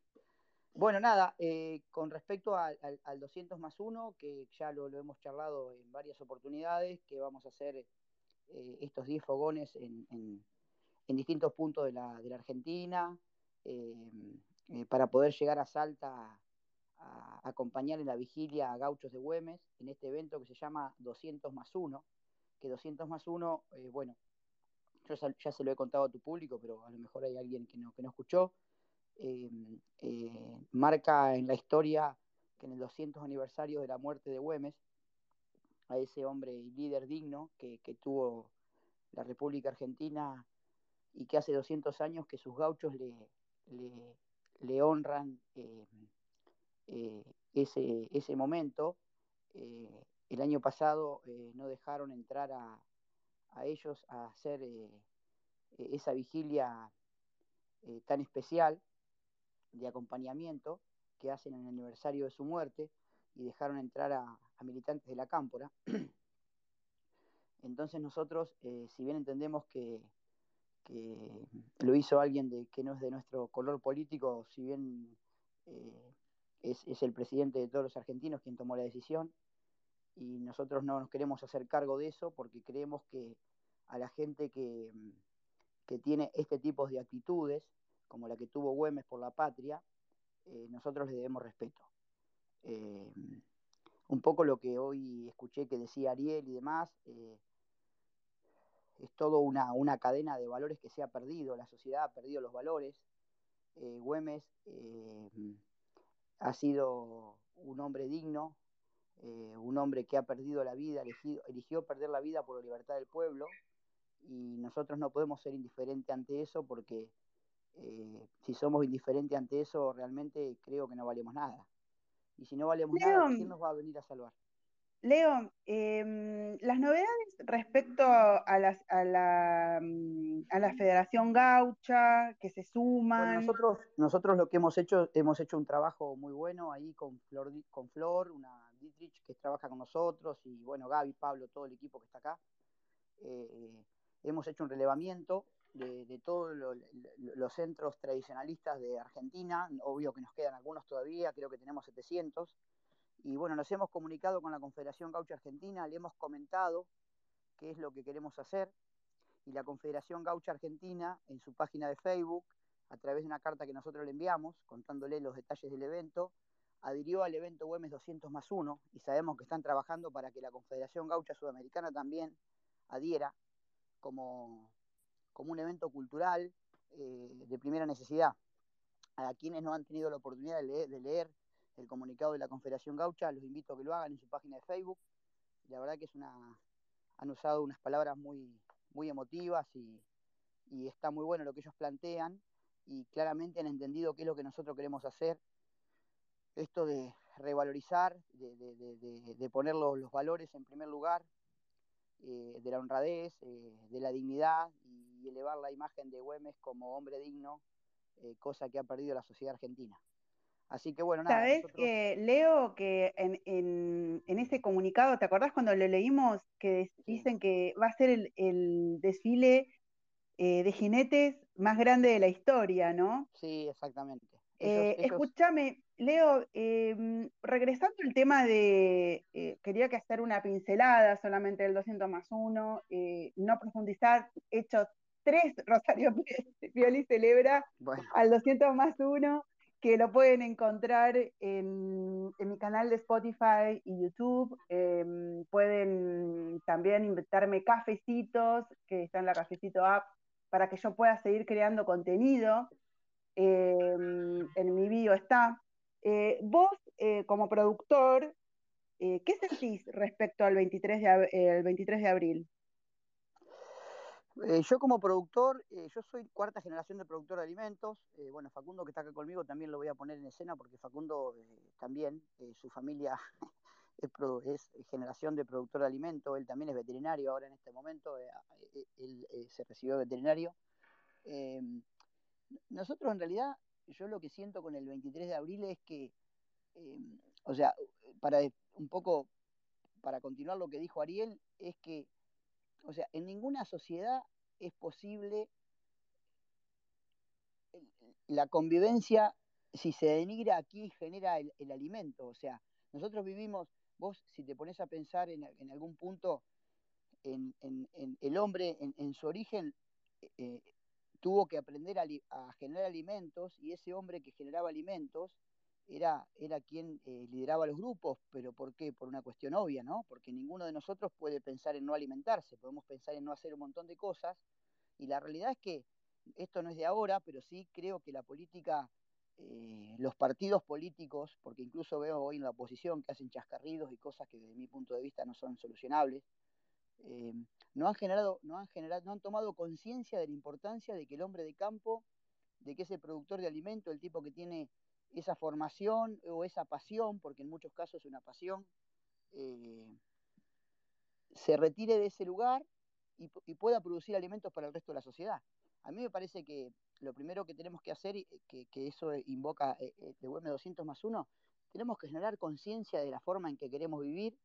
Bueno, nada, eh, con respecto al, 200 más 1, que ya lo, lo, hemos charlado en varias oportunidades, que vamos a hacer eh, estos 10 fogones en, distintos puntos de la, Argentina, eh, eh, para poder llegar a Salta a, acompañar en la vigilia a gauchos de Güemes en este evento que se llama 200 más 1, que 200 más 1, bueno, yo ya se lo he contado a tu público, pero a lo mejor hay alguien que no, que no escuchó, marca en la historia que en el 200 aniversario de la muerte de Güemes, a ese hombre y líder digno que, tuvo la República Argentina y que hace 200 años que sus gauchos le, honran eh, eh, ese, ese, momento. Eh, el año pasado no dejaron entrar a, a ellos a hacer esa vigilia tan especial de acompañamiento que hacen en el aniversario de su muerte y dejaron entrar a, militantes de la cámpora. Entonces nosotros, eh, si bien entendemos que, lo hizo alguien de, que no es de nuestro color político, si bien eh, es, el presidente de todos los argentinos quien tomó la decisión, y nosotros no nos queremos hacer cargo de eso porque creemos que a la gente que, que tiene este tipo de actitudes, como la que tuvo Güemes por la patria, eh, nosotros le debemos respeto. Un poco lo que hoy escuché que decía Ariel y demás, eh, es todo una, una, cadena de valores que se ha perdido, la sociedad ha perdido los valores. Güemes ha sido un hombre digno, un hombre que ha perdido la vida, elegido, eligió perder la vida por la libertad del pueblo, y nosotros no podemos ser indiferentes ante eso porque eh, si somos indiferentes ante eso, realmente creo que no valemos nada. Y si no valemos nada, ¿quién nos va a venir a salvar? Leo, em, las novedades respecto a, las, a, la, mm, a la Federación Gaucha, que se suman. nosotros, nosotros lo que hemos hecho, hemos hecho un trabajo muy bueno ahí con Flor, con Flor, una Dietrich que trabaja con nosotros, y bueno, Gaby, Pablo, todo el equipo que está acá. Eh, hemos hecho un relevamiento de, todos los centros tradicionalistas de Argentina, obvio que nos quedan algunos todavía, creo que tenemos 700, y bueno, nos hemos comunicado con la Confederación Gaucha Argentina, le hemos comentado qué es lo que queremos hacer, y la Confederación Gaucha Argentina, en su página de Facebook, a través de una carta que nosotros le enviamos, contándole los detalles del evento, adhirió al evento Güemes 200 más 1, y sabemos que están trabajando para que la Confederación Gaucha Sudamericana también adhiera como, como un evento cultural eh, de primera necesidad. A quienes no han tenido la oportunidad de leer, el comunicado de la Confederación Gaucha, los invito a que lo hagan en su página de Facebook. La verdad que es una, han usado unas palabras muy, muy emotivas y, y está muy bueno lo que ellos plantean y claramente han entendido qué es lo que nosotros queremos hacer. Esto de revalorizar, de, de, de, poner los, los, valores en primer lugar, eh, de la honradez, eh, de la dignidad y elevar la imagen de Güemes como hombre digno, eh, cosa que ha perdido la sociedad argentina. Así que bueno, nada. Sabes que leo que en, ese comunicado, ¿te acordás cuando lo leímos que dicen que va a ser el, desfile de jinetes más grande de la historia, ¿no? Sí, exactamente. Escúchame, Leo, em, regresando al tema de, eh, quería que hacer una pincelada solamente del 200 más 1, eh, no profundizar, hecho tres Rosario Pioli celebra al 200 más 1, que lo pueden encontrar en, mi canal de Spotify y YouTube. Em, pueden también invitarme cafecitos, que está en la Cafecito App, para que yo pueda seguir creando contenido. Em, en mi bio está. Eh, vos, eh, como productor, eh, ¿qué sentís respecto al 23 de, 23 de abril? Yo como productor, yo soy cuarta generación de productor de alimentos. bueno, Facundo que está acá conmigo también lo voy a poner en escena porque Facundo también, su familia es, generación de productor de alimentos, él también es veterinario ahora en este momento, él se recibió veterinario. nosotros en realidad yo lo que siento con el 23 de abril es que, eh, o sea, para un poco, para continuar lo que dijo Ariel, es que, o sea, en ninguna sociedad es posible la convivencia si se denigra aquí genera el, alimento. O sea, nosotros vivimos, vos si te pones a pensar en, algún punto, en, el hombre en, su origen, eh, tuvo que aprender a, generar alimentos y ese hombre que generaba alimentos era, era quien eh, lideraba los grupos, pero ¿por qué? Por una cuestión obvia, ¿no? Porque ninguno de nosotros puede pensar en no alimentarse, podemos pensar en no hacer un montón de cosas y la realidad es que esto no es de ahora, pero sí creo que la política, eh, los partidos políticos, porque incluso veo hoy en la oposición que hacen chascarridos y cosas que desde mi punto de vista no son solucionables, eh, no han generado, no han generado, no han tomado conciencia de la importancia de que el hombre de campo, de que ese productor de alimento, el tipo que tiene esa formación o esa pasión, porque en muchos casos es una pasión, eh, se retire de ese lugar y, pueda producir alimentos para el resto de la sociedad. A mí me parece que lo primero que tenemos que hacer, que, que eso invoca de WM 200 más 1, tenemos que generar conciencia de la forma en que queremos vivir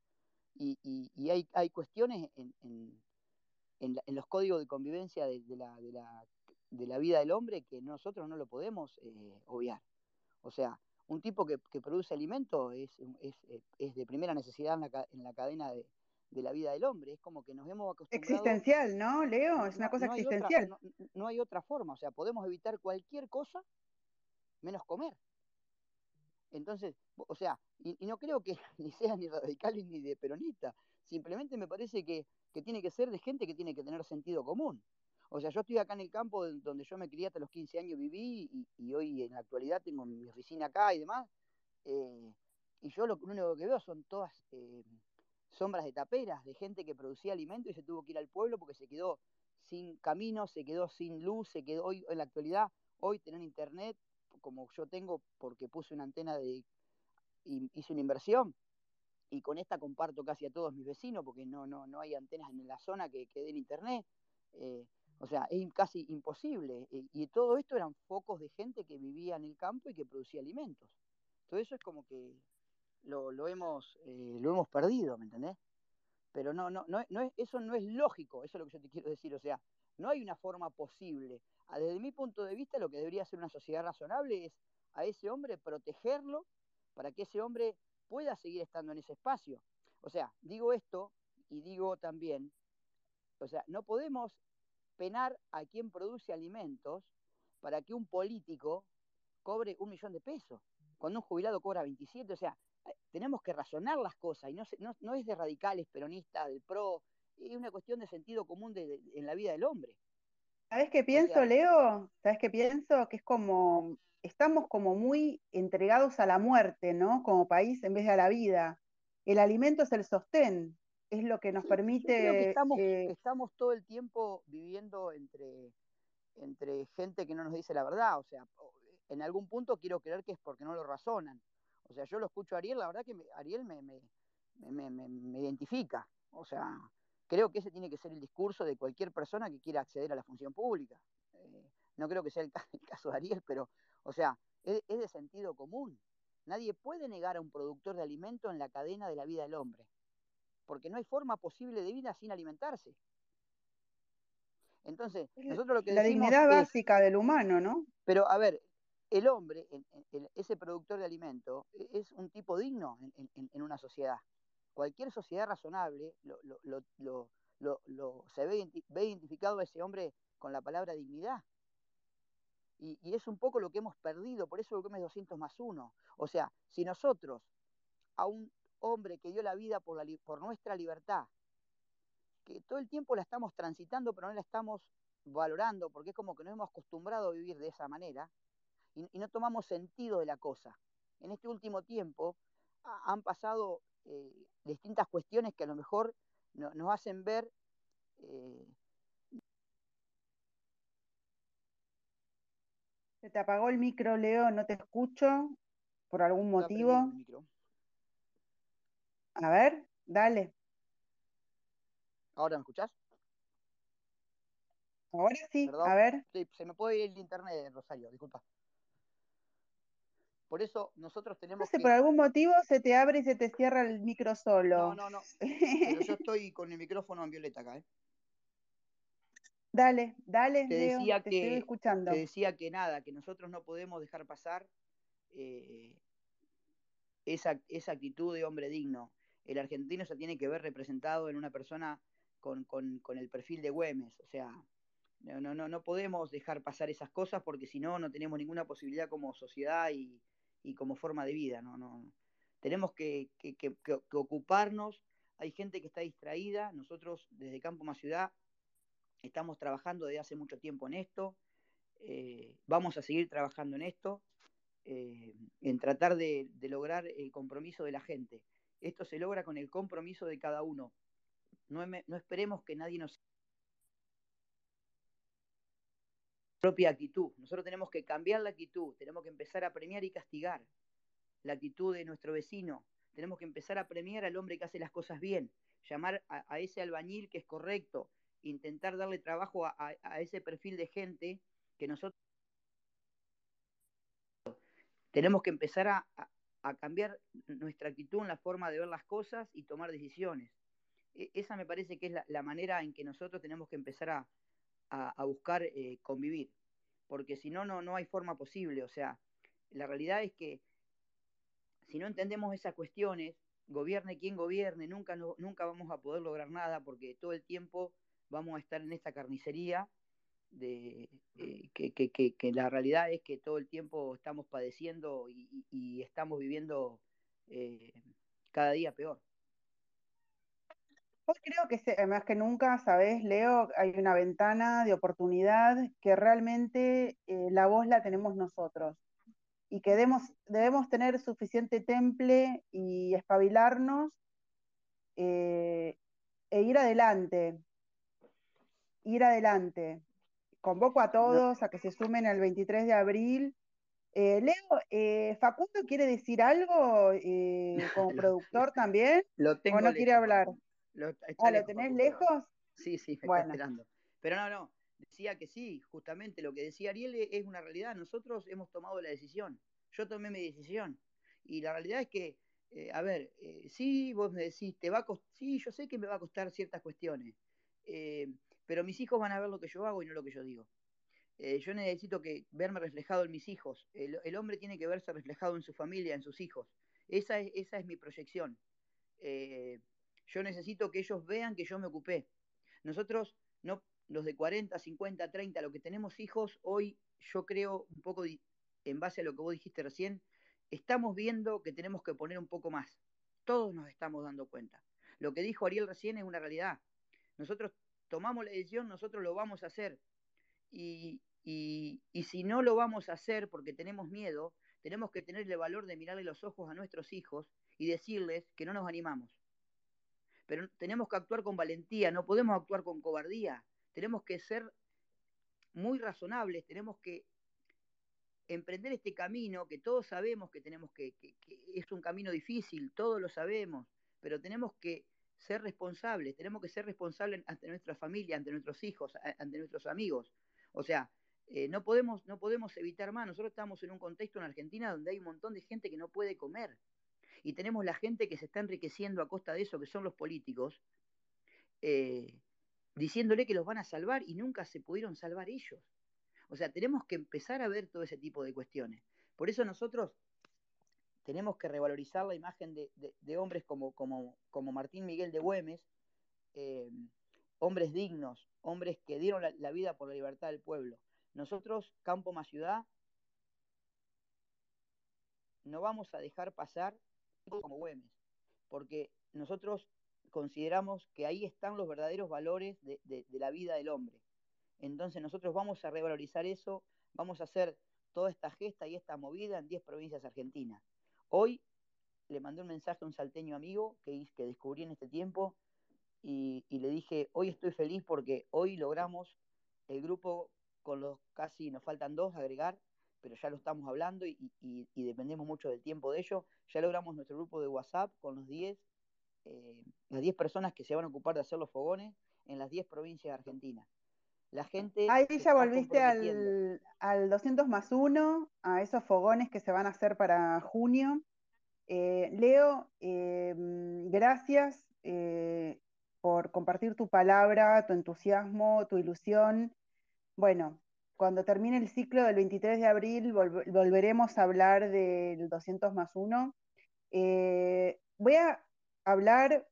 y, hay, cuestiones en, los códigos de convivencia de, la, vida del hombre que nosotros no lo podemos eh, obviar. O sea, un tipo que, produce alimento es, es, de primera necesidad en la, en la cadena de, la vida del hombre. Es como que nos hemos acostumbrado. Existencial, ¿no, Leo? Es una cosa existencial. no, hay otra forma. O sea, podemos evitar cualquier cosa menos comer. Entonces, o sea, y, no creo que ni sea ni radical ni de peronista. Simplemente me parece que, que tiene que ser de gente que tiene que tener sentido común. O sea, yo estoy acá en el campo donde yo me crié hasta los 15 años, viví y, hoy en la actualidad tengo mi oficina acá y demás. Eh, y yo lo, único que veo son todas eh, sombras de taperas, de gente que producía alimento y se tuvo que ir al pueblo porque se quedó sin camino, se quedó sin luz, se quedó hoy en la actualidad, hoy tener internet como yo tengo porque puse una antena de y hice una inversión y con esta comparto casi a todos mis vecinos porque no, no, no hay antenas en la zona que, que den internet. Eh, o sea, es casi imposible. Eh, y todo esto eran focos de gente que vivía en el campo y que producía alimentos. Todo eso es como que lo, lo hemos, eh, lo hemos perdido, ¿me entendés? Pero no, no, no, no es, eso no es lógico, eso es lo que yo te quiero decir. O sea, no hay una forma posible. Ah, desde mi punto de vista, lo que debería ser una sociedad razonable es a ese hombre protegerlo para que ese hombre pueda seguir estando en ese espacio. O sea, digo esto y digo también, o sea, no podemos penar a quien produce alimentos para que un político cobre un millón de pesos, cuando un jubilado cobra 27. O sea, eh, tenemos que razonar las cosas y no, no, es de radicales, peronistas, del PRO, es una cuestión de sentido común en la vida del hombre. ¿Sabes qué pienso, Leo? ¿Sabes qué pienso? Que es como, estamos como muy entregados a la muerte, ¿no? Como país en vez de a la vida. El alimento es el sostén es lo que nos permite... estamos, eh, estamos todo el tiempo viviendo entre, entre gente que no nos dice la verdad, o sea, en algún punto quiero creer que es porque no lo razonan. O sea, yo lo escucho a Ariel, la verdad que Ariel me, me, identifica. O sea, creo que ese tiene que ser el discurso de cualquier persona que quiera acceder a la función pública. Eh, no creo que sea el, caso de Ariel, pero, o sea, es, es de sentido común. Nadie puede negar a un productor de alimento en la cadena de la vida del hombre porque no hay forma posible de vida sin alimentarse. Entonces, nosotros lo que La dignidad básica del humano, ¿no? Pero, a ver, el hombre, ese productor de alimento, e, es un tipo digno en, una sociedad. Cualquier sociedad razonable lo, se ve, identificado a ese hombre con la palabra dignidad. Y, y, es un poco lo que hemos perdido, por eso el es 200 más 1. O sea, si nosotros a un hombre que dio la vida por, la, por nuestra libertad, que todo el tiempo la estamos transitando, pero no la estamos valorando, porque es como que nos hemos acostumbrado a vivir de esa manera y, no tomamos sentido de la cosa. En este último tiempo han pasado eh, distintas cuestiones que a lo mejor nos hacen ver... Eh, Se te apagó el micro, Leo, no te escucho por algún motivo. A ver, dale. ¿Ahora me escuchás? Ahora sí, a ver. Sí, se me puede ir el internet, Rosario, disculpa. Por eso nosotros tenemos no sé, por algún motivo se te abre y se te cierra el micro solo. No, no, no. Pero yo estoy con el micrófono en violeta acá, ¿eh? Dale, dale, te decía que, estoy escuchando. Te decía que nada, que nosotros no podemos dejar pasar eh, esa, esa actitud de hombre digno el argentino se tiene que ver representado en una persona con, el perfil de Güemes. O sea, no, no, no podemos dejar pasar esas cosas porque si no, no tenemos ninguna posibilidad como sociedad y, como forma de vida. No, no. Tenemos que, ocuparnos. Hay gente que está distraída. Nosotros desde Campo Más Ciudad estamos trabajando desde hace mucho tiempo en esto. Eh, vamos a seguir trabajando en esto, eh, en tratar de lograr el compromiso de la gente. Esto se logra con el compromiso de cada uno. No, esperemos que nadie nos propia actitud. Nosotros tenemos que cambiar la actitud, tenemos que empezar a premiar y castigar la actitud de nuestro vecino. Tenemos que empezar a premiar al hombre que hace las cosas bien, llamar a, ese albañil que es correcto, intentar darle trabajo a ese perfil de gente que nosotros tenemos que empezar a, a cambiar nuestra actitud en la forma de ver las cosas y tomar decisiones. E, esa me parece que es la, manera en que nosotros tenemos que empezar a, buscar eh, convivir, porque si no, no, no hay forma posible. O sea, la realidad es que si no entendemos esas cuestiones, gobierne quien gobierne, nunca, nunca vamos a poder lograr nada porque todo el tiempo vamos a estar en esta carnicería de eh, que, la realidad es que todo el tiempo estamos padeciendo y, estamos viviendo eh, cada día peor. Hoy creo que más que nunca, sabes, Leo, hay una ventana de oportunidad que realmente eh, la voz la tenemos nosotros y que debemos, debemos tener suficiente temple y espabilarnos e ir adelante, ir adelante. Convoco a todos a que se sumen al 23 de abril. Eh, Leo, eh, ¿Facundo quiere decir algo eh, como productor también? Lo tengo ¿O no quiere hablar? Lo, ah, ¿lo tenés lejos? Sí, sí, me está esperando. Pero no, no, decía que sí, justamente lo que decía Ariel es una realidad. Nosotros hemos tomado la decisión. Yo tomé mi decisión. Y la realidad es que, a ver, sí, vos me decís, te va a sí, yo sé que me va a costar ciertas cuestiones. Pero mis hijos van a ver lo que yo hago y no lo que yo digo. Eh, yo necesito que verme reflejado en mis hijos. El, hombre tiene que verse reflejado en su familia, en sus hijos. Esa es, esa es mi proyección. Eh, yo necesito que ellos vean que yo me ocupé. Nosotros, no, los de 40, 50, 30, los que tenemos hijos, hoy yo creo un poco en base a lo que vos dijiste recién, estamos viendo que tenemos que poner un poco más. Todos nos estamos dando cuenta. Lo que dijo Ariel recién es una realidad. Nosotros tomamos la decisión, nosotros lo vamos a hacer. Y, si no lo vamos a hacer porque tenemos miedo, tenemos que tener el valor de mirarle los ojos a nuestros hijos y decirles que no nos animamos. Pero tenemos que actuar con valentía, no podemos actuar con cobardía. Tenemos que ser muy razonables, tenemos que emprender este camino que todos sabemos que tenemos que, que es un camino difícil, todos lo sabemos, pero tenemos que ser responsables, tenemos que ser responsables ante nuestra familia, ante nuestros hijos, ante nuestros amigos. O sea, eh, no, podemos, no podemos evitar más. Nosotros estamos en un contexto en Argentina donde hay un montón de gente que no puede comer. Y tenemos la gente que se está enriqueciendo a costa de eso, que son los políticos, eh, diciéndole que los van a salvar y nunca se pudieron salvar ellos. O sea, tenemos que empezar a ver todo ese tipo de cuestiones. Por eso nosotros tenemos que revalorizar la imagen de, hombres como, Martín Miguel de Güemes, eh, hombres dignos, hombres que dieron la, vida por la libertad del pueblo. Nosotros, Campo más Ciudad, no vamos a dejar pasar como Güemes, porque nosotros consideramos que ahí están los verdaderos valores de, la vida del hombre. Entonces nosotros vamos a revalorizar eso, vamos a hacer toda esta gesta y esta movida en 10 provincias argentinas. Hoy le mandé un mensaje a un salteño amigo que, descubrí en este tiempo y, le dije, hoy estoy feliz porque hoy logramos el grupo con los casi, nos faltan dos agregar, pero ya lo estamos hablando y, dependemos mucho del tiempo de ello. Ya logramos nuestro grupo de WhatsApp con los 10, eh, las 10 personas que se van a ocupar de hacer los fogones en las 10 provincias de Argentina. La gente. Ahí ya volviste al, al 200 más 1, a esos fogones que se van a hacer para junio. Eh, Leo, eh, gracias eh, por compartir tu palabra, tu entusiasmo, tu ilusión. Bueno, cuando termine el ciclo del 23 de abril volveremos a hablar del 200 más 1. voy a hablar,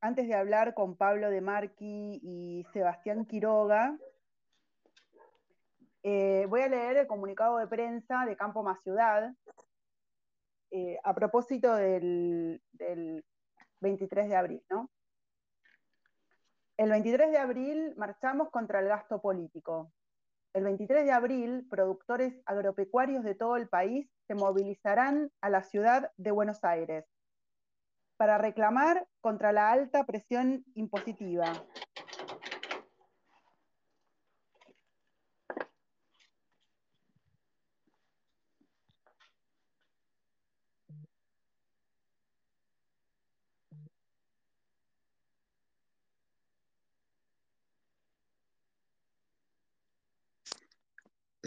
antes de hablar con Pablo de Marqui y Sebastián Quiroga, eh, voy a leer el comunicado de prensa de Campo Más Ciudad eh, a propósito del, 23 de abril. El 23 de abril marchamos contra el gasto político. El 23 de abril, productores agropecuarios de todo el país se movilizarán a la ciudad de Buenos Aires para reclamar contra la alta presión impositiva,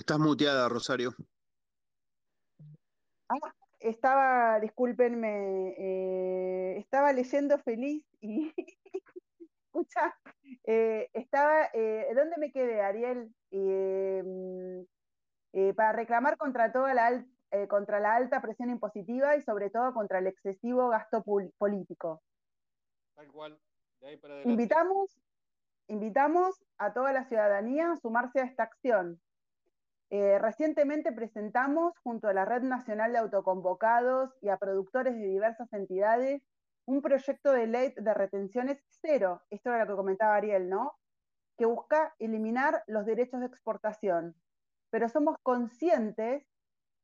Estás muteada, Rosario. Ah, estaba, discúlpenme, eh, estaba leyendo feliz y escucha, eh, estaba, eh, ¿dónde me quedé, Ariel? para reclamar contra toda la eh, contra la alta presión impositiva y sobre todo contra el excesivo gasto político. Tal cual. De ahí para invitamos, invitamos a toda la ciudadanía a sumarse a esta acción. Eh, recientemente presentamos, junto a la Red Nacional de Autoconvocados y a productores de diversas entidades, un proyecto de ley de retenciones cero, esto era lo que comentaba Ariel, ¿no? Que busca eliminar los derechos de exportación. Pero somos conscientes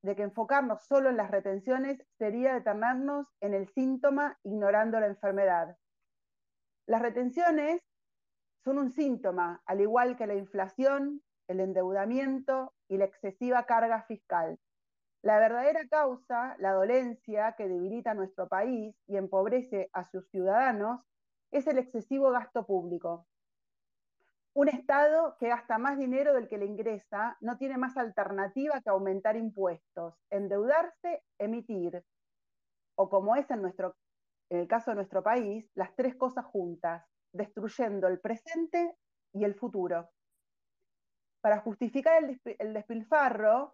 de que enfocarnos solo en las retenciones sería detenernos en el síntoma ignorando la enfermedad. Las retenciones son un síntoma, al igual que la inflación, el endeudamiento y la excesiva carga fiscal. La verdadera causa, la dolencia que debilita nuestro país y empobrece a sus ciudadanos, es el excesivo gasto público. Un Estado que gasta más dinero del que le ingresa no tiene más alternativa que aumentar impuestos, endeudarse, emitir, o como es en, nuestro, en el caso de nuestro país, las tres cosas juntas, destruyendo el presente y el futuro. Para justificar el, despilfarro,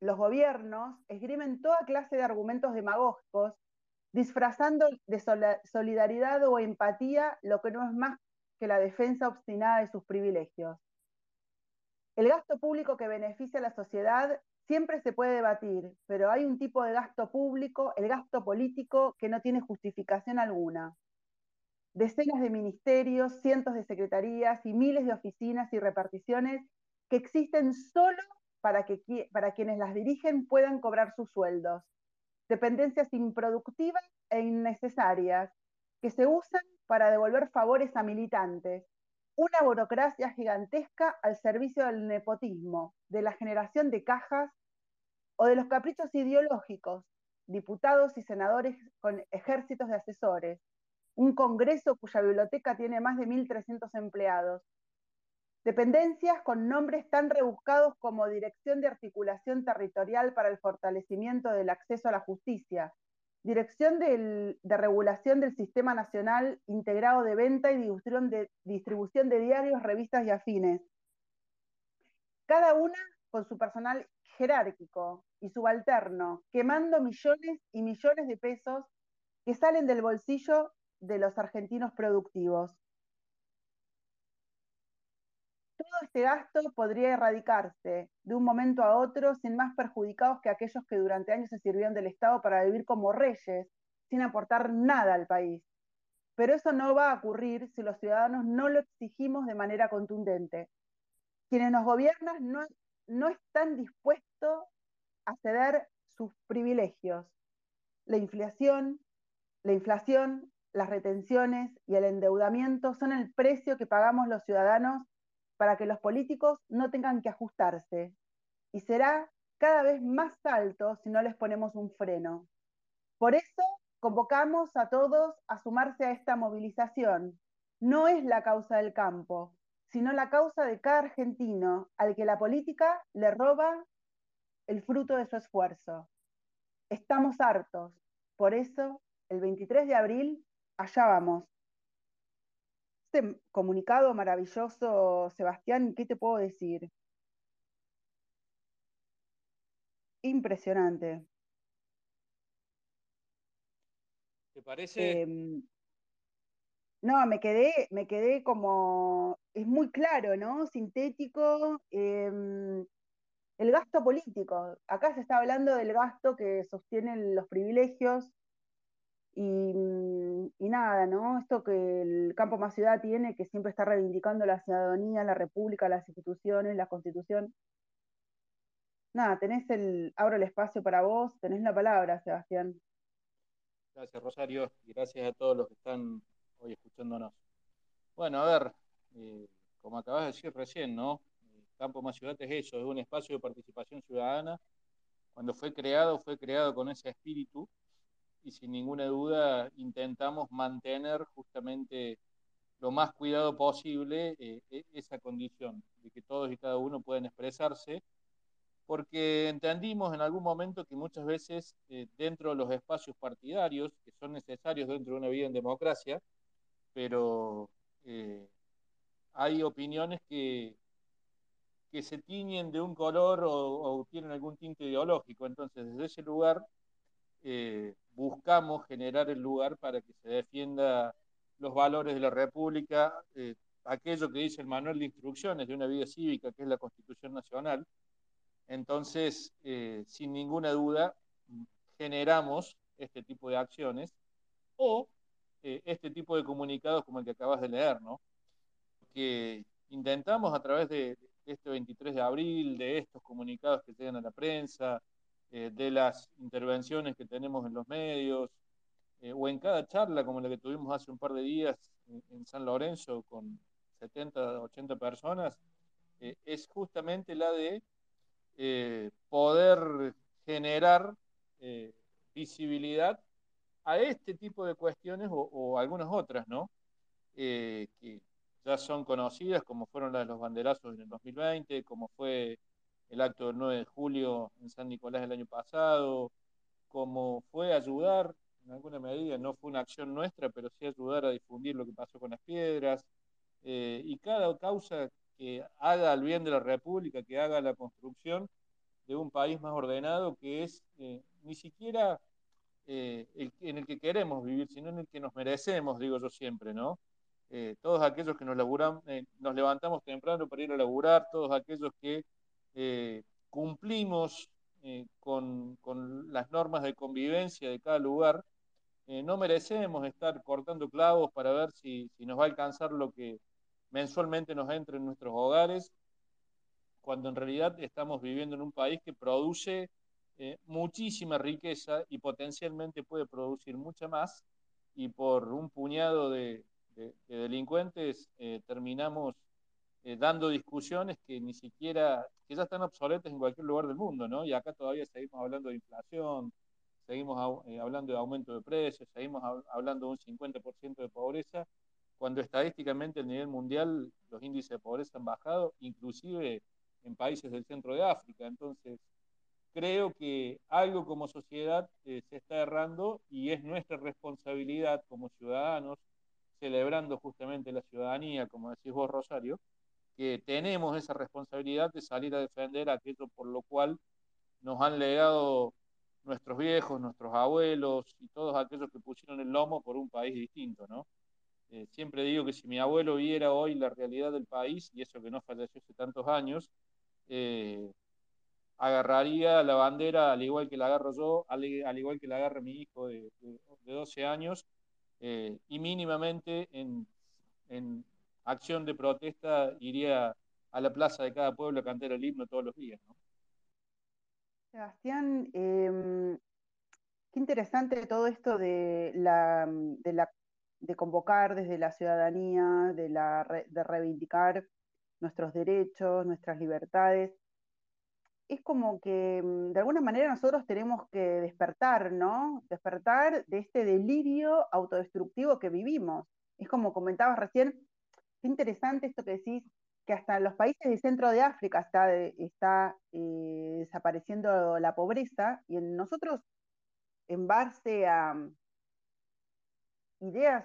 los gobiernos esgrimen toda clase de argumentos demagógicos, disfrazando de solidaridad o empatía lo que no es más que la defensa obstinada de sus privilegios. El gasto público que beneficia a la sociedad siempre se puede debatir, pero hay un tipo de gasto público, el gasto político, que no tiene justificación alguna. Decenas de ministerios, cientos de secretarías y miles de oficinas y reparticiones que existen solo para, que, para quienes las dirigen puedan cobrar sus sueldos. Dependencias improductivas e innecesarias que se usan para devolver favores a militantes. Una burocracia gigantesca al servicio del nepotismo, de la generación de cajas o de los caprichos ideológicos, diputados y senadores con ejércitos de asesores, un Congreso cuya biblioteca tiene más de 1.300 empleados, Dependencias con nombres tan rebuscados como Dirección de Articulación Territorial para el Fortalecimiento del Acceso a la Justicia, Dirección de Regulación del Sistema Nacional Integrado de Venta y distribución de, distribución de diarios, revistas y afines. Cada una con su personal jerárquico y subalterno, quemando millones y millones de pesos que salen del bolsillo de los argentinos productivos. Todo este gasto podría erradicarse de un momento a otro sin más perjudicados que aquellos que durante años se sirvieron del Estado para vivir como reyes, sin aportar nada al país. Pero eso no va a ocurrir si los ciudadanos no lo exigimos de manera contundente. Quienes nos gobiernan no, no están dispuestos a ceder sus privilegios. La inflación, la inflación, las retenciones y el endeudamiento son el precio que pagamos los ciudadanos para que los políticos no tengan que ajustarse y será cada vez más alto si no les ponemos un freno. Por eso convocamos a todos a sumarse a esta movilización. No es la causa del campo, sino la causa de cada argentino al que la política le roba el fruto de su esfuerzo. Estamos hartos. Por eso, el 23 de abril, allá vamos. Este comunicado maravilloso, Sebastián, ¿qué te puedo decir? Impresionante. ¿Te parece? Em, no, me quedé, me quedé como, es muy claro, ¿no? Sintético. Em, el gasto político. Acá se está hablando del gasto que sostienen los privilegios y, nada, ¿no? Esto que el campo más ciudad tiene, que siempre está reivindicando la ciudadanía, la república, las instituciones, la constitución. Nada, tenés el, abro el espacio para vos, tenés la palabra, Sebastián. Gracias, Rosario, y gracias a todos los que están hoy escuchándonos. Bueno, a ver, eh, como acabas de decir recién, ¿no? Campo Más Ciudad es eso, es un espacio de participación ciudadana. Cuando fue creado, fue creado con ese espíritu y sin ninguna duda intentamos mantener justamente lo más cuidado posible eh, e, esa condición de que todos y cada uno puedan expresarse, porque entendimos en algún momento que muchas veces eh, dentro de los espacios partidarios, que son necesarios dentro de una vida en democracia, pero eh, hay opiniones que, que se tiñen de un color o, tienen algún tinte ideológico. Entonces, desde ese lugar buscamos generar el lugar para que se defienda los valores de la República, eh, aquello que dice el manual de instrucciones de una vida cívica, que es la Constitución Nacional. Entonces, eh, sin ninguna duda, generamos este tipo de acciones o este tipo de comunicados como el que acabas de leer, ¿no? Que intentamos a través de, este 23 de abril, de estos comunicados que llegan a la prensa, eh, de las intervenciones que tenemos en los medios, eh, o en cada charla como la que tuvimos hace un par de días en, San Lorenzo con 70, 80 personas, eh, es justamente la de poder generar visibilidad a este tipo de cuestiones o, o algunas otras, ¿no? que ya son conocidas, como fueron las de los banderazos en el 2020, como fue el acto del 9 de julio en San Nicolás el año pasado, como fue ayudar, en alguna medida, no fue una acción nuestra, pero sí ayudar a difundir lo que pasó con las piedras, eh, y cada causa que haga el bien de la República, que haga la construcción de un país más ordenado, que es eh, ni siquiera eh, el, en el que queremos vivir, sino en el que nos merecemos, digo yo siempre, ¿no? Eh, todos aquellos que nos, laburan, eh, nos levantamos temprano para ir a laburar, todos aquellos que eh, cumplimos con, con, las normas de convivencia de cada lugar, no merecemos estar cortando clavos para ver si, si, nos va a alcanzar lo que mensualmente nos entra en nuestros hogares, cuando en realidad estamos viviendo en un país que produce muchísima riqueza y potencialmente puede producir mucha más, y por un puñado de, de, delincuentes eh, terminamos eh, dando discusiones que ni siquiera, que ya están obsoletas en cualquier lugar del mundo, ¿no? Y acá todavía seguimos hablando de inflación, seguimos eh, hablando de aumento de precios, seguimos hablando de un 50% de pobreza, cuando estadísticamente a nivel mundial los índices de pobreza han bajado, inclusive en países del centro de África. Entonces, creo que algo como sociedad se está errando y es nuestra responsabilidad como ciudadanos, celebrando justamente la ciudadanía, como decís vos, Rosario, que tenemos esa responsabilidad de salir a defender aquello por lo cual nos han legado nuestros viejos, nuestros abuelos y todos aquellos que pusieron el lomo por un país distinto, ¿no? Eh, siempre digo que si mi abuelo viera hoy la realidad del país, y eso que no falleció hace tantos años, eh, agarraría la bandera al igual que la agarro yo, al, igual que la agarra mi hijo de, de, de 12 años, eh, y mínimamente en, acción de protesta iría a la plaza de cada pueblo a cantar el himno todos los días. Sebastián, em, qué interesante todo esto de, la, de, convocar desde la ciudadanía, de, la, de reivindicar nuestros derechos, nuestras libertades es como que mm, de alguna manera nosotros tenemos que despertar, ¿no? Despertar de este delirio autodestructivo que vivimos. Es como comentabas recién, qué interesante esto que decís, que hasta en los países del centro de África está, está eh, desapareciendo la pobreza y en nosotros, en base a mm, ideas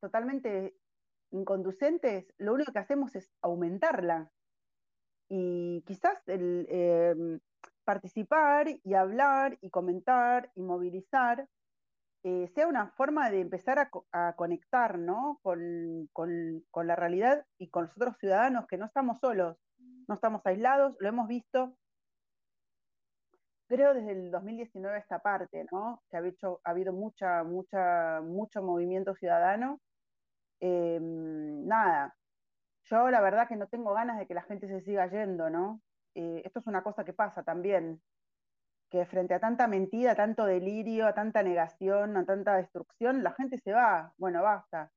totalmente inconducentes, lo único que hacemos es aumentarla. Y quizás em, participar y hablar y comentar y movilizar eh, sea una forma de empezar a, conectar con, con, la realidad y con los otros ciudadanos que no estamos solos, no estamos aislados, lo hemos visto, creo desde el 2019 esta parte, ¿no? que ha, hecho, ha habido mucha, mucha, mucho movimiento ciudadano. Em, nada, yo la verdad que no tengo ganas de que la gente se siga yendo, ¿no? Eh, esto es una cosa que pasa también, que frente a tanta mentira, tanto delirio, a tanta negación, a tanta destrucción, la gente se va, bueno, basta.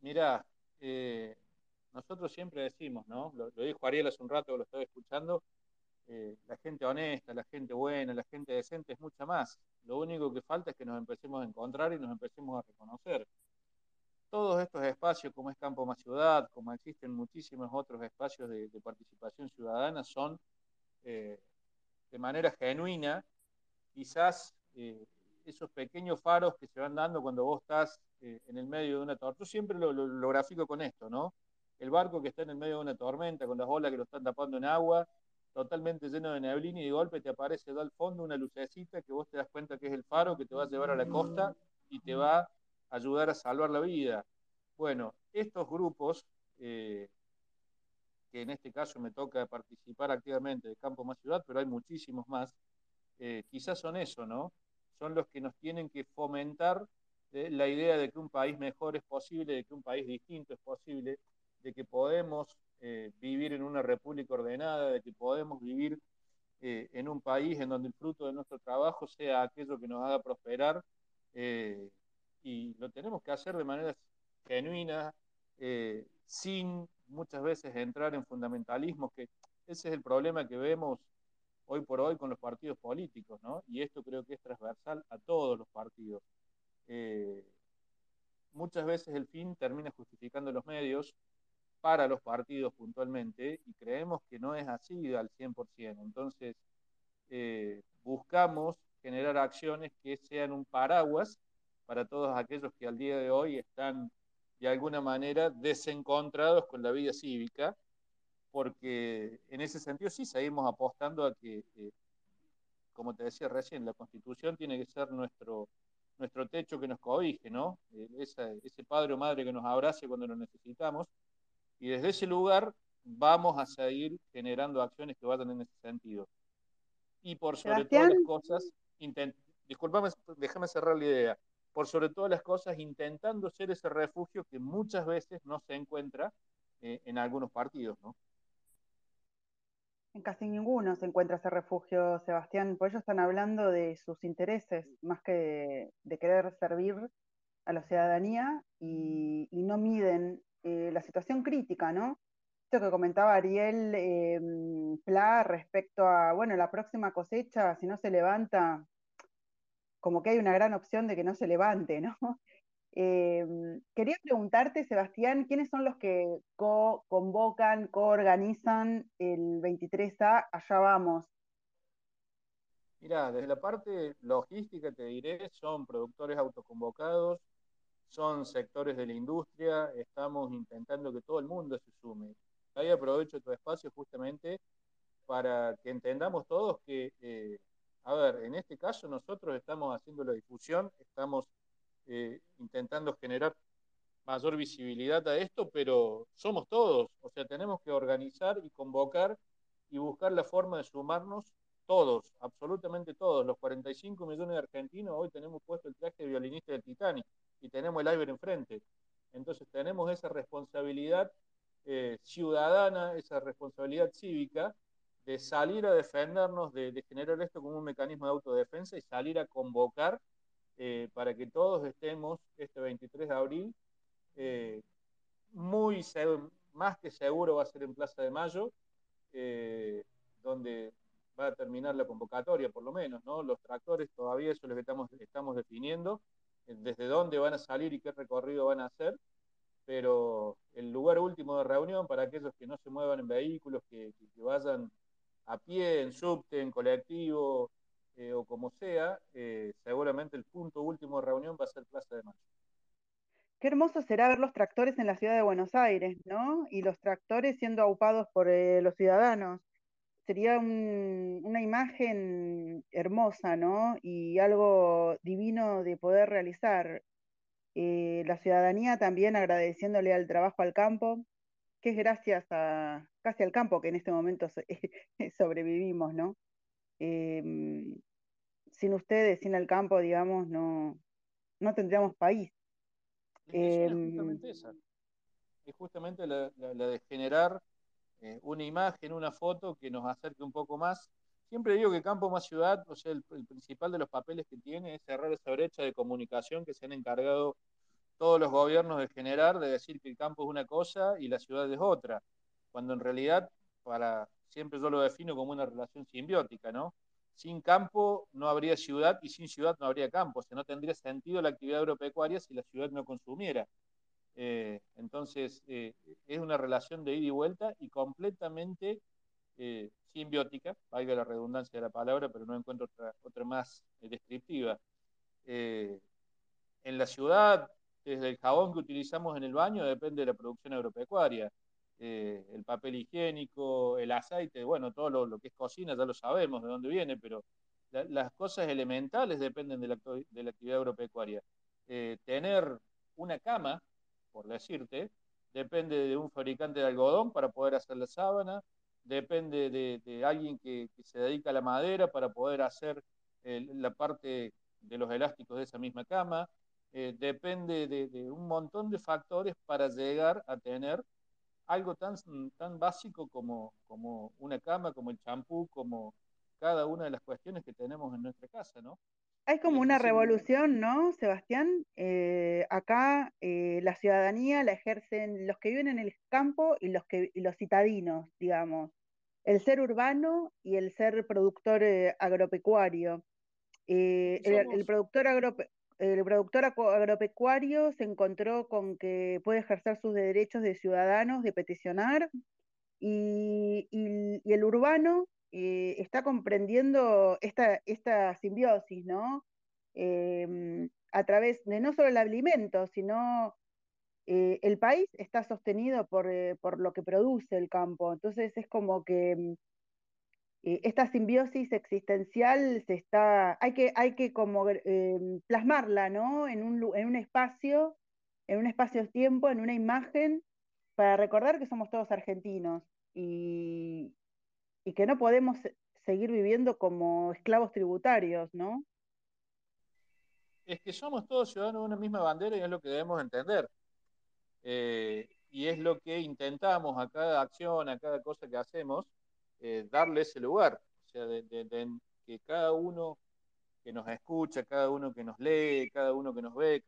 Mira, eh, nosotros siempre decimos, ¿no? Lo, dijo Ariel hace un rato, lo estaba escuchando, eh, la gente honesta, la gente buena, la gente decente es mucha más. Lo único que falta es que nos empecemos a encontrar y nos empecemos a reconocer todos estos espacios, como es Campo Más Ciudad, como existen muchísimos otros espacios de, participación ciudadana, son eh, de manera genuina, quizás eh, esos pequeños faros que se van dando cuando vos estás eh, en el medio de una torta. Yo siempre lo, lo, grafico con esto, ¿no? el barco que está en el medio de una tormenta, con las olas que lo están tapando en agua, totalmente lleno de neblina y de golpe te aparece al fondo una lucecita que vos te das cuenta que es el faro que te va a llevar a la costa y te va a ayudar a salvar la vida. Bueno, estos grupos, eh, que en este caso me toca participar activamente de Campo Más Ciudad, pero hay muchísimos más, eh, quizás son eso, ¿no? Son los que nos tienen que fomentar eh, la idea de que un país mejor es posible, de que un país distinto es posible, de que podemos eh, vivir en una república ordenada, de que podemos vivir eh, en un país en donde el fruto de nuestro trabajo sea aquello que nos haga prosperar eh, y lo tenemos que hacer de manera genuina, sin muchas veces entrar en fundamentalismos, que ese es el problema que vemos hoy por hoy con los partidos políticos, ¿no? Y esto creo que es transversal a todos los partidos. muchas veces el fin termina justificando los medios para los partidos puntualmente y creemos que no es así al 100%. Entonces, eh, buscamos generar acciones que sean un paraguas para todos aquellos que al día de hoy están de alguna manera desencontrados con la vida cívica, porque en ese sentido sí seguimos apostando a que, eh, como te decía recién, la constitución tiene que ser nuestro, nuestro techo que nos cobije, ¿no? Eh, ese padre o madre que nos abrace cuando lo necesitamos y desde ese lugar vamos a seguir generando acciones que vayan en ese sentido. Y por sobre todas las cosas, disculpame, déjame cerrar la idea, por sobre todas las cosas, intentando ser ese refugio que muchas veces no se encuentra eh, en algunos partidos, ¿no? En casi ninguno se encuentra ese refugio, Sebastián, por ellos están hablando de sus intereses, más que de, querer servir a la ciudadanía y, y no miden eh, la situación crítica, ¿no? Esto que comentaba Ariel eh, Pla respecto a, bueno, la próxima cosecha, si no se levanta, como que hay una gran opción de que no se levante, ¿no? Eh, quería preguntarte, Sebastián, ¿quiénes son los que co-convocan, co-organizan el 23A? Allá vamos. Mira, desde la parte logística te diré, son productores autoconvocados, son sectores de la industria, estamos intentando que todo el mundo se sume. Ahí aprovecho tu espacio justamente para que entendamos todos que, eh, a ver, en este caso nosotros estamos haciendo la difusión, estamos eh, intentando generar mayor visibilidad a esto, pero somos todos, o sea, tenemos que organizar y convocar y buscar la forma de sumarnos todos, absolutamente todos, los 45 millones de argentinos, hoy tenemos puesto el traje de violinista del Titanic y tenemos el Iber enfrente. Entonces tenemos esa responsabilidad eh, ciudadana, esa responsabilidad cívica de salir a defendernos, de, generar esto como un mecanismo de autodefensa y salir a convocar eh, para que todos estemos este 23 de abril. Eh, muy más que seguro va a ser en Plaza de Mayo, donde va a terminar la convocatoria, por lo menos, ¿no? Los tractores todavía eso es lo estamos, estamos definiendo desde dónde van a salir y qué recorrido van a hacer, pero el lugar último de reunión para aquellos que no se muevan en vehículos, que, vayan a pie, en subte, en colectivo eh, o como sea, eh, seguramente el punto último de reunión va a ser Plaza de Mayo. Qué hermoso será ver los tractores en la ciudad de Buenos Aires, ¿no? Y los tractores siendo aupados por eh, los ciudadanos sería una imagen hermosa, ¿no? Y algo divino de poder realizar. La ciudadanía también agradeciéndole al trabajo al campo, que es gracias a casi al campo que en este momento sobrevivimos, ¿no? Em, sin ustedes, sin el campo, digamos, no, no tendríamos país. es justamente em, esa. Es justamente la de generar eh, una imagen, una foto que nos acerque un poco más. Siempre digo que Campo más Ciudad, o sea, el, principal de los papeles que tiene es cerrar esa brecha de comunicación que se han encargado todos los gobiernos de generar, de decir que el campo es una cosa y la ciudad es otra, cuando en realidad, para siempre yo lo defino como una relación simbiótica, ¿no? Sin campo no habría ciudad y sin ciudad no habría campo, o sea, no tendría sentido la actividad agropecuaria si la ciudad no consumiera. Eh, entonces, eh, es una relación de ida y vuelta y completamente eh, simbiótica, valga la redundancia de la palabra, pero no encuentro otra, otra más descriptiva. en la ciudad, desde el jabón que utilizamos en el baño depende de la producción agropecuaria. eh, el papel higiénico, el aceite, bueno, todo lo, que es cocina ya lo sabemos de dónde viene, pero las cosas elementales dependen de la, actividad agropecuaria. Eh, tener una cama, por decirte, depende de un fabricante de algodón para poder hacer la sábana, depende de, alguien que, se dedica a la madera para poder hacer la parte de los elásticos de esa misma cama, eh, depende de, un montón de factores para llegar a tener algo tan, tan básico como, como una cama, como el champú, como cada una de las cuestiones que tenemos en nuestra casa, ¿no? Hay como una revolución, ¿no, Sebastián? Eh, acá eh, la ciudadanía la ejercen los que viven en el campo y los, que, los citadinos, digamos. El ser urbano y el ser productor agropecuario. el, productor agropecuario el productor agropecuario se encontró con que puede ejercer sus derechos de ciudadanos, de peticionar, y, el urbano eh, está comprendiendo esta, esta simbiosis, ¿no? Em, a través de no solo el alimento, sino eh, el país está sostenido por, eh, por, lo que produce el campo. Entonces es como que mm, eh, esta simbiosis existencial se está, hay que, hay que como em, plasmarla, ¿no? En un, en un espacio, en un espacio-tiempo, en una imagen, para recordar que somos todos argentinos y, y que no podemos seguir viviendo como esclavos tributarios, ¿no? Es que somos todos ciudadanos de una misma bandera y es lo que debemos entender. Eh, y es lo que intentamos a cada acción, a cada cosa que hacemos, eh, darle ese lugar, o sea, de, que cada uno que nos escucha, cada uno que nos lee, cada uno que nos ve,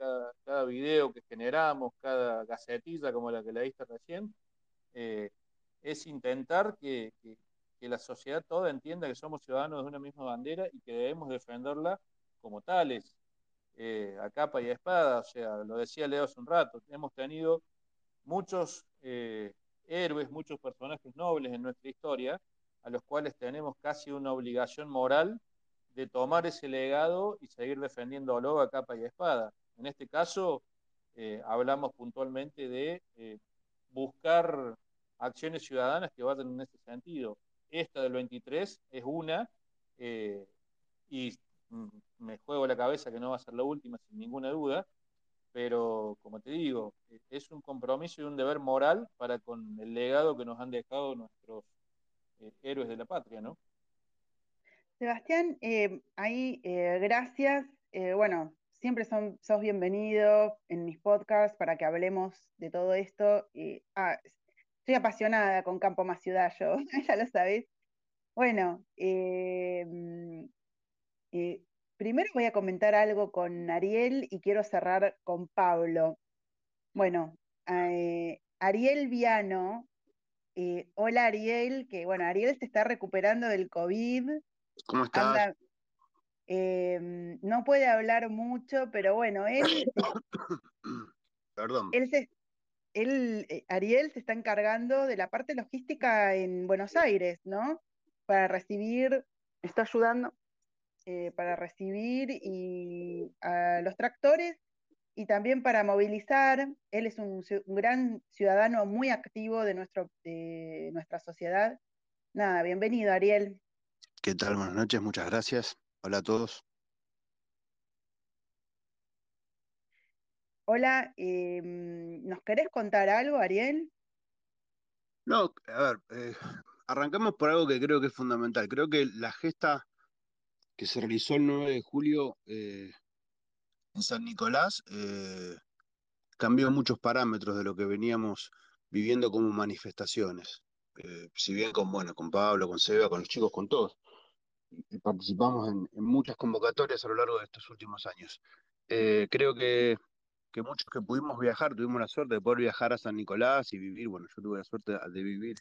cada, video que generamos, cada gacetilla como la que leíste recién, eh, es intentar que, que, la sociedad toda entienda que somos ciudadanos de una misma bandera y que debemos defenderla como tales, eh, a capa y a espada. O sea, lo decía Leo hace un rato, hemos tenido muchos héroes, muchos personajes nobles en nuestra historia, a los cuales tenemos casi una obligación moral de tomar ese legado y seguir defendiéndolo a capa y espada. En este caso, eh, hablamos puntualmente de eh, buscar acciones ciudadanas que vayan en ese sentido. Esta del 23 es una, eh, y me juego la cabeza que no va a ser la última, sin ninguna duda, pero como te digo, es un compromiso y un deber moral para con el legado que nos han dejado nuestros eh, héroes de la patria, ¿no? Sebastián, eh, ahí eh, gracias. bueno, siempre son, sos bienvenido en mis podcasts para que hablemos de todo esto. Ah, estoy apasionada con Campo Más Ciudad, yo, ya lo sabéis. Bueno, mm, primero voy a comentar algo con Ariel y quiero cerrar con Pablo. Bueno, Ariel Viano eh, hola Ariel, que bueno, Ariel se está recuperando del COVID. ¿Cómo estás? Em, no puede hablar mucho, pero bueno, él. Perdón. Él, él eh, Ariel se está encargando de la parte logística en Buenos Aires, ¿no? Para recibir, está ayudando eh, para recibir y a los tractores y también para movilizar. Él es un, gran ciudadano muy activo de, nuestro, de nuestra sociedad. Nada, bienvenido, Ariel. ¿Qué tal? Buenas noches, muchas gracias. Hola a todos. Hola, em, ¿nos querés contar algo, Ariel? No, a ver, eh, arrancamos por algo que creo que es fundamental. Creo que la gesta que se realizó el 9 de julio eh, San Nicolás eh, cambió muchos parámetros de lo que veníamos viviendo como manifestaciones. Eh, si bien con, bueno, con Pablo, con Seba, con los chicos, con todos, participamos en, muchas convocatorias a lo largo de estos últimos años. Eh, creo que, muchos que pudimos viajar, tuvimos la suerte de poder viajar a San Nicolás y vivir, bueno, yo tuve la suerte de vivir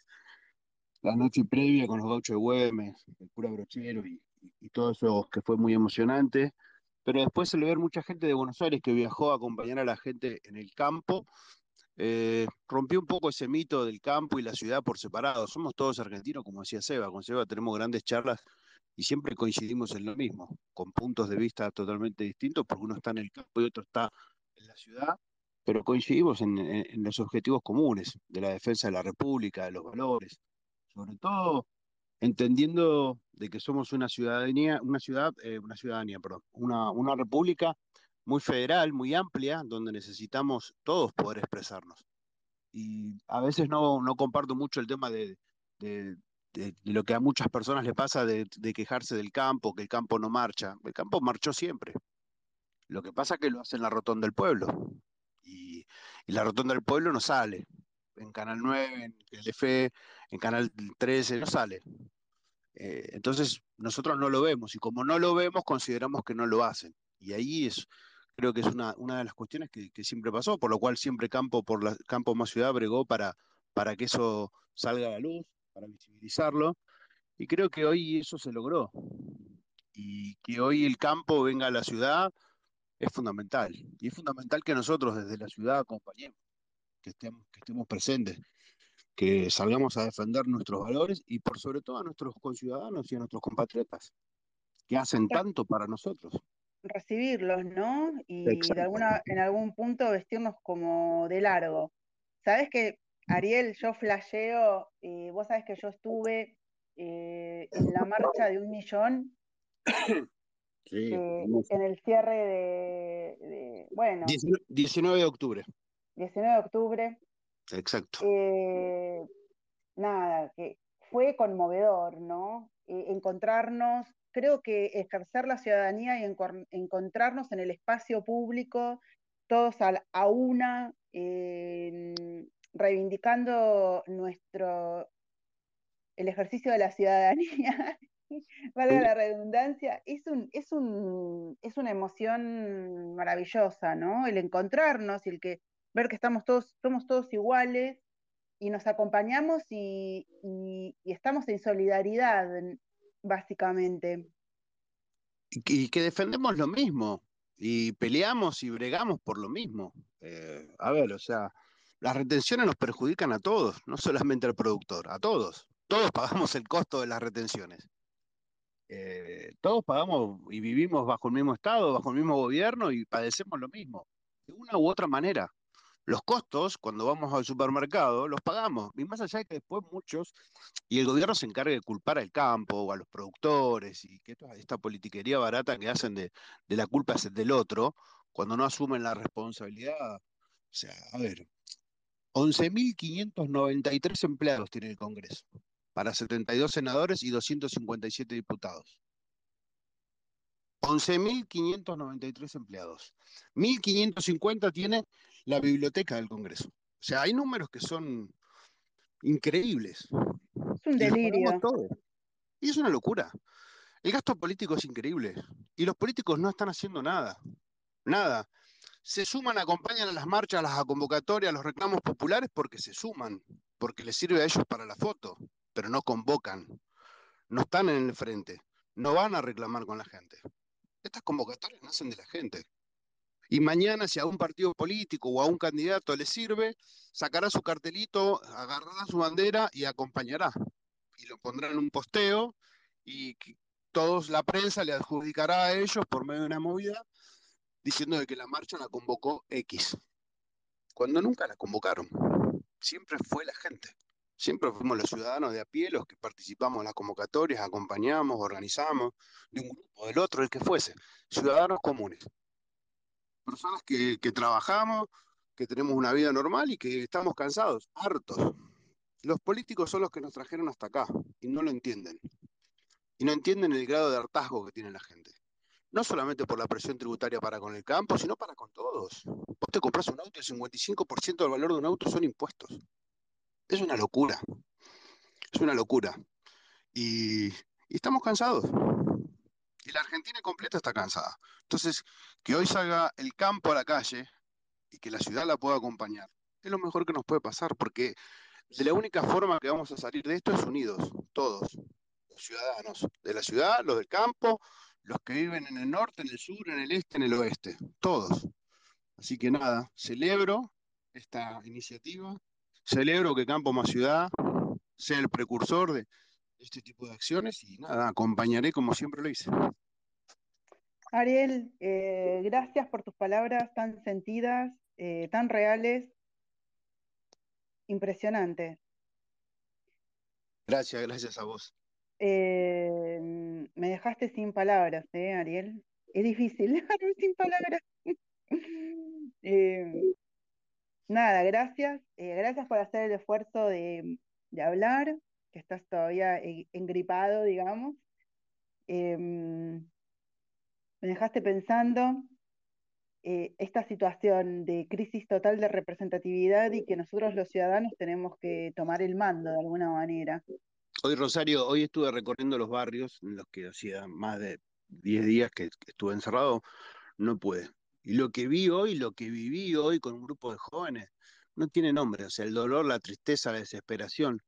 la noche previa con los gauchos de Güemes, el cura Brochero y, y todo eso que fue muy emocionante pero después se le ve mucha gente de Buenos Aires que viajó a acompañar a la gente en el campo. Eh, rompió un poco ese mito del campo y la ciudad por separado. Somos todos argentinos, como decía Seba. Con Seba tenemos grandes charlas y siempre coincidimos en lo mismo, con puntos de vista totalmente distintos, porque uno está en el campo y otro está en la ciudad. pero coincidimos en, los objetivos comunes de la defensa de la República, de los valores, sobre todo entendiendo de que somos una ciudadanía, una ciudad, eh, una ciudadanía, perdón, una, república muy federal, muy amplia, donde necesitamos todos poder expresarnos. Y a veces no, comparto mucho el tema de, lo que a muchas personas le pasa de, quejarse del campo, que el campo no marcha. El campo marchó siempre. Lo que pasa es que lo hace en la rotonda del pueblo. Y, la rotonda del pueblo no sale. En Canal 9, en Telefe, en Canal 13, no sale. Eh, entonces, nosotros no lo vemos. Y como no lo vemos, consideramos que no lo hacen. Y ahí es, creo que es una, una de las cuestiones que, siempre pasó, por lo cual siempre Campo, por la, Campo Más Ciudad bregó para, para que eso salga a la luz, para visibilizarlo, y creo que hoy eso se logró. Y que hoy el campo venga a la ciudad es fundamental. Y es fundamental que nosotros desde la ciudad acompañemos, que estemos, que estemos presentes, que salgamos a defender nuestros valores y por sobre todo a nuestros conciudadanos y a nuestros compatriotas, que hacen tanto para nosotros recibirlos, ¿no? Y de alguna, en algún punto vestirnos como de largo. Sabes que, Ariel, yo flasheo, eh, vos sabes que yo estuve eh, en la marcha de un millón, eh, en el cierre de, bueno. 19 de octubre. 19 de octubre. Exacto. nada, que fue conmovedor, ¿no? encontrarnos creo que ejercer la ciudadanía y encontrarnos en el espacio público, todos a, una, reivindicando nuestro el ejercicio de la ciudadanía, valga la redundancia, es un, es un, es una emoción maravillosa, ¿no? El encontrarnos y el que ver que estamos todos, somos todos iguales y nos acompañamos y, estamos en solidaridad básicamente. Y, que defendemos lo mismo, y peleamos y bregamos por lo mismo. Eh, a ver, o sea, las retenciones nos perjudican a todos, no solamente al productor, a todos. Todos pagamos el costo de las retenciones. Eh, todos pagamos y vivimos bajo el mismo estado, bajo el mismo gobierno y padecemos lo mismo, de una u otra manera los costos, cuando vamos al supermercado, los pagamos. Y más allá de que después muchos, y el gobierno se encargue de culpar al campo o a los productores, y que esta, politiquería barata que hacen de, la culpa es del otro, cuando no asumen la responsabilidad. O sea, a ver, 11.593 empleados tiene el Congreso, para 72 senadores y 257 diputados. 11.593 empleados. 1.550 tiene la biblioteca del Congreso. O sea, hay números que son increíbles. Es un delirio. Y es una locura. El gasto político es increíble. Y los políticos no están haciendo nada. Nada. Se suman, acompañan a las marchas, a las convocatorias, a los reclamos populares porque se suman, porque les sirve a ellos para la foto, pero no convocan. No están en el frente. No van a reclamar con la gente. Estas convocatorias nacen de la gente. Y mañana, si a un partido político o a un candidato le sirve, sacará su cartelito, agarrará su bandera y acompañará. Y lo pondrá en un posteo y todos, la prensa le adjudicará a ellos por medio de una movida diciendo de que la marcha la convocó X. Cuando nunca la convocaron. Siempre fue la gente. Siempre fuimos los ciudadanos de a pie los que participamos en las convocatorias, acompañamos, organizamos, de un grupo, del otro, el que fuese. Ciudadanos comunes personas que, trabajamos, que tenemos una vida normal y que estamos cansados, hartos. Los políticos son los que nos trajeron hasta acá y no lo entienden. Y no entienden el grado de hartazgo que tiene la gente. No solamente por la presión tributaria para con el campo, sino para con todos. Vos te compras un auto y el 55% del valor de un auto son impuestos. Es una locura. Es una locura. Y, y estamos cansados. Y la Argentina completa está cansada. Entonces, que hoy salga el campo a la calle y que la ciudad la pueda acompañar, es lo mejor que nos puede pasar, porque de la única forma que vamos a salir de esto es unidos, todos, los ciudadanos de la ciudad, los del campo, los que viven en el norte, en el sur, en el este, en el oeste, todos. Así que nada, celebro esta iniciativa, celebro que Campo más Ciudad sea el precursor de este tipo de acciones y nada, acompañaré como siempre lo hice. Ariel, eh, gracias por tus palabras tan sentidas. eh, tan reales, impresionante. Gracias, gracias a vos. Eh, me dejaste sin palabras, ¿eh, Ariel? Es difícil dejarme sin palabras. Nada, gracias. gracias por hacer el esfuerzo de, de hablar, que estás todavía engripado, digamos. me dejaste pensando esta situación de crisis total de representatividad y que nosotros los ciudadanos tenemos que tomar el mando de alguna manera. Hoy, Rosario, hoy estuve recorriendo los barrios en los que hacía más de 10 días que, estuve encerrado, no pude. Y lo que vi hoy, lo que viví hoy con un grupo de jóvenes, no tiene nombre. O sea, el dolor, la tristeza, la desesperación.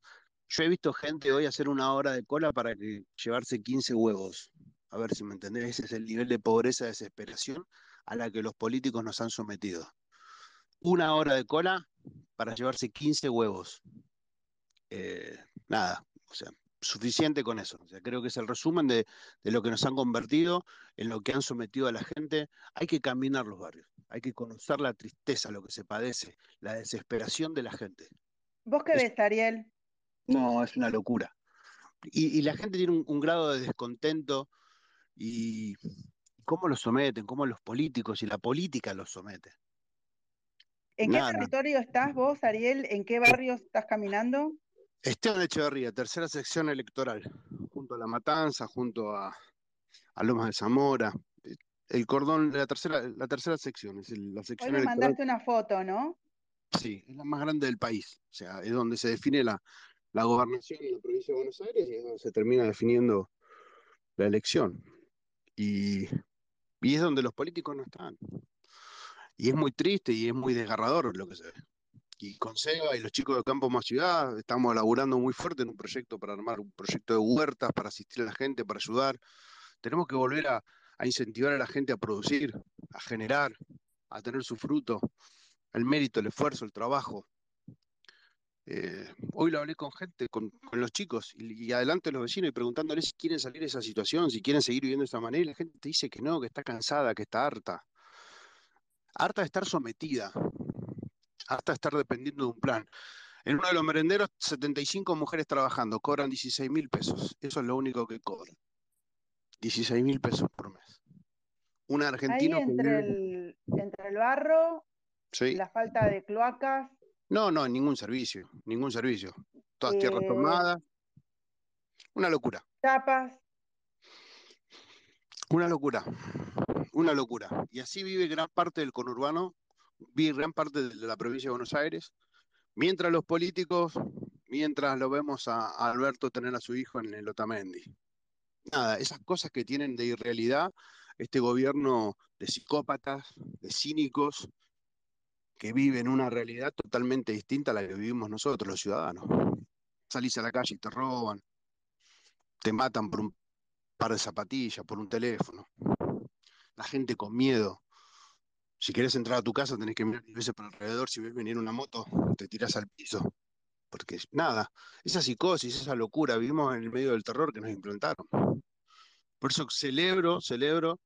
Yo he visto gente hoy hacer una hora de cola para que llevarse 15 huevos. A ver si me entendés, ese es el nivel de pobreza, desesperación a la que los políticos nos han sometido. Una hora de cola para llevarse 15 huevos. Eh, nada, o sea, suficiente con eso. O sea, creo que es el resumen de, lo que nos han convertido, en lo que han sometido a la gente. Hay que caminar los barrios, hay que conocer la tristeza, lo que se padece, la desesperación de la gente. ¿Vos qué ves, Ariel? No, es una locura. Y, la gente tiene un, grado de descontento y cómo lo someten, cómo los políticos y la política los somete. ¿En qué territorio estás vos, Ariel? ¿En qué barrio estás caminando? Esteban Echeverría, tercera sección electoral, junto a La Matanza, junto a, Lomas de Zamora. El cordón de la tercera, la tercera sección, es la sección Hoy me mandaste una foto, ¿no? Sí, es la más grande del país. O sea, es donde se define la, gobernación en la provincia de Buenos Aires y es donde se termina definiendo la elección. Y, y es donde los políticos no están. Y es muy triste y es muy desgarrador lo que se ve y con Seba y los chicos de Campo Más Ciudad estamos elaborando muy fuerte en un proyecto para armar un proyecto de huertas, para asistir a la gente, para ayudar. Tenemos que volver a, incentivar a la gente a producir, a generar, a tener su fruto, el mérito, el esfuerzo, el trabajo. Eh, hoy lo hablé con gente, con, los chicos y, y, adelante los vecinos y preguntándoles si quieren salir de esa situación, si quieren seguir viviendo de esa manera. Y la gente dice que no, que está cansada, que está harta. Harta de estar sometida, hasta estar dependiendo de un plan. En uno de los merenderos, 75 mujeres trabajando, cobran 16 mil pesos. Eso es lo único que cobran. 16 mil pesos por mes. Un argentino. Ahí entre, el, entre el barro, la falta de cloacas. No, no, ningún servicio, ningún servicio. Todas tierras eh, tomadas. Una locura. Tapas. Una locura, una locura. Y así vive gran parte del conurbano vi gran parte de la provincia de Buenos Aires, mientras los políticos, mientras lo vemos a, Alberto tener a su hijo en el Otamendi. Nada, esas cosas que tienen de irrealidad este gobierno de psicópatas, de cínicos, que viven una realidad totalmente distinta a la que vivimos nosotros, los ciudadanos. Salís a la calle y te roban, te matan por un par de zapatillas, por un teléfono. La gente con miedo, si quieres entrar a tu casa tenés que mirar veces por alrededor, si ves venir una moto, te tiras al piso. Porque nada, esa psicosis, esa locura, vivimos en el medio del terror que nos implantaron. Por eso celebro, celebro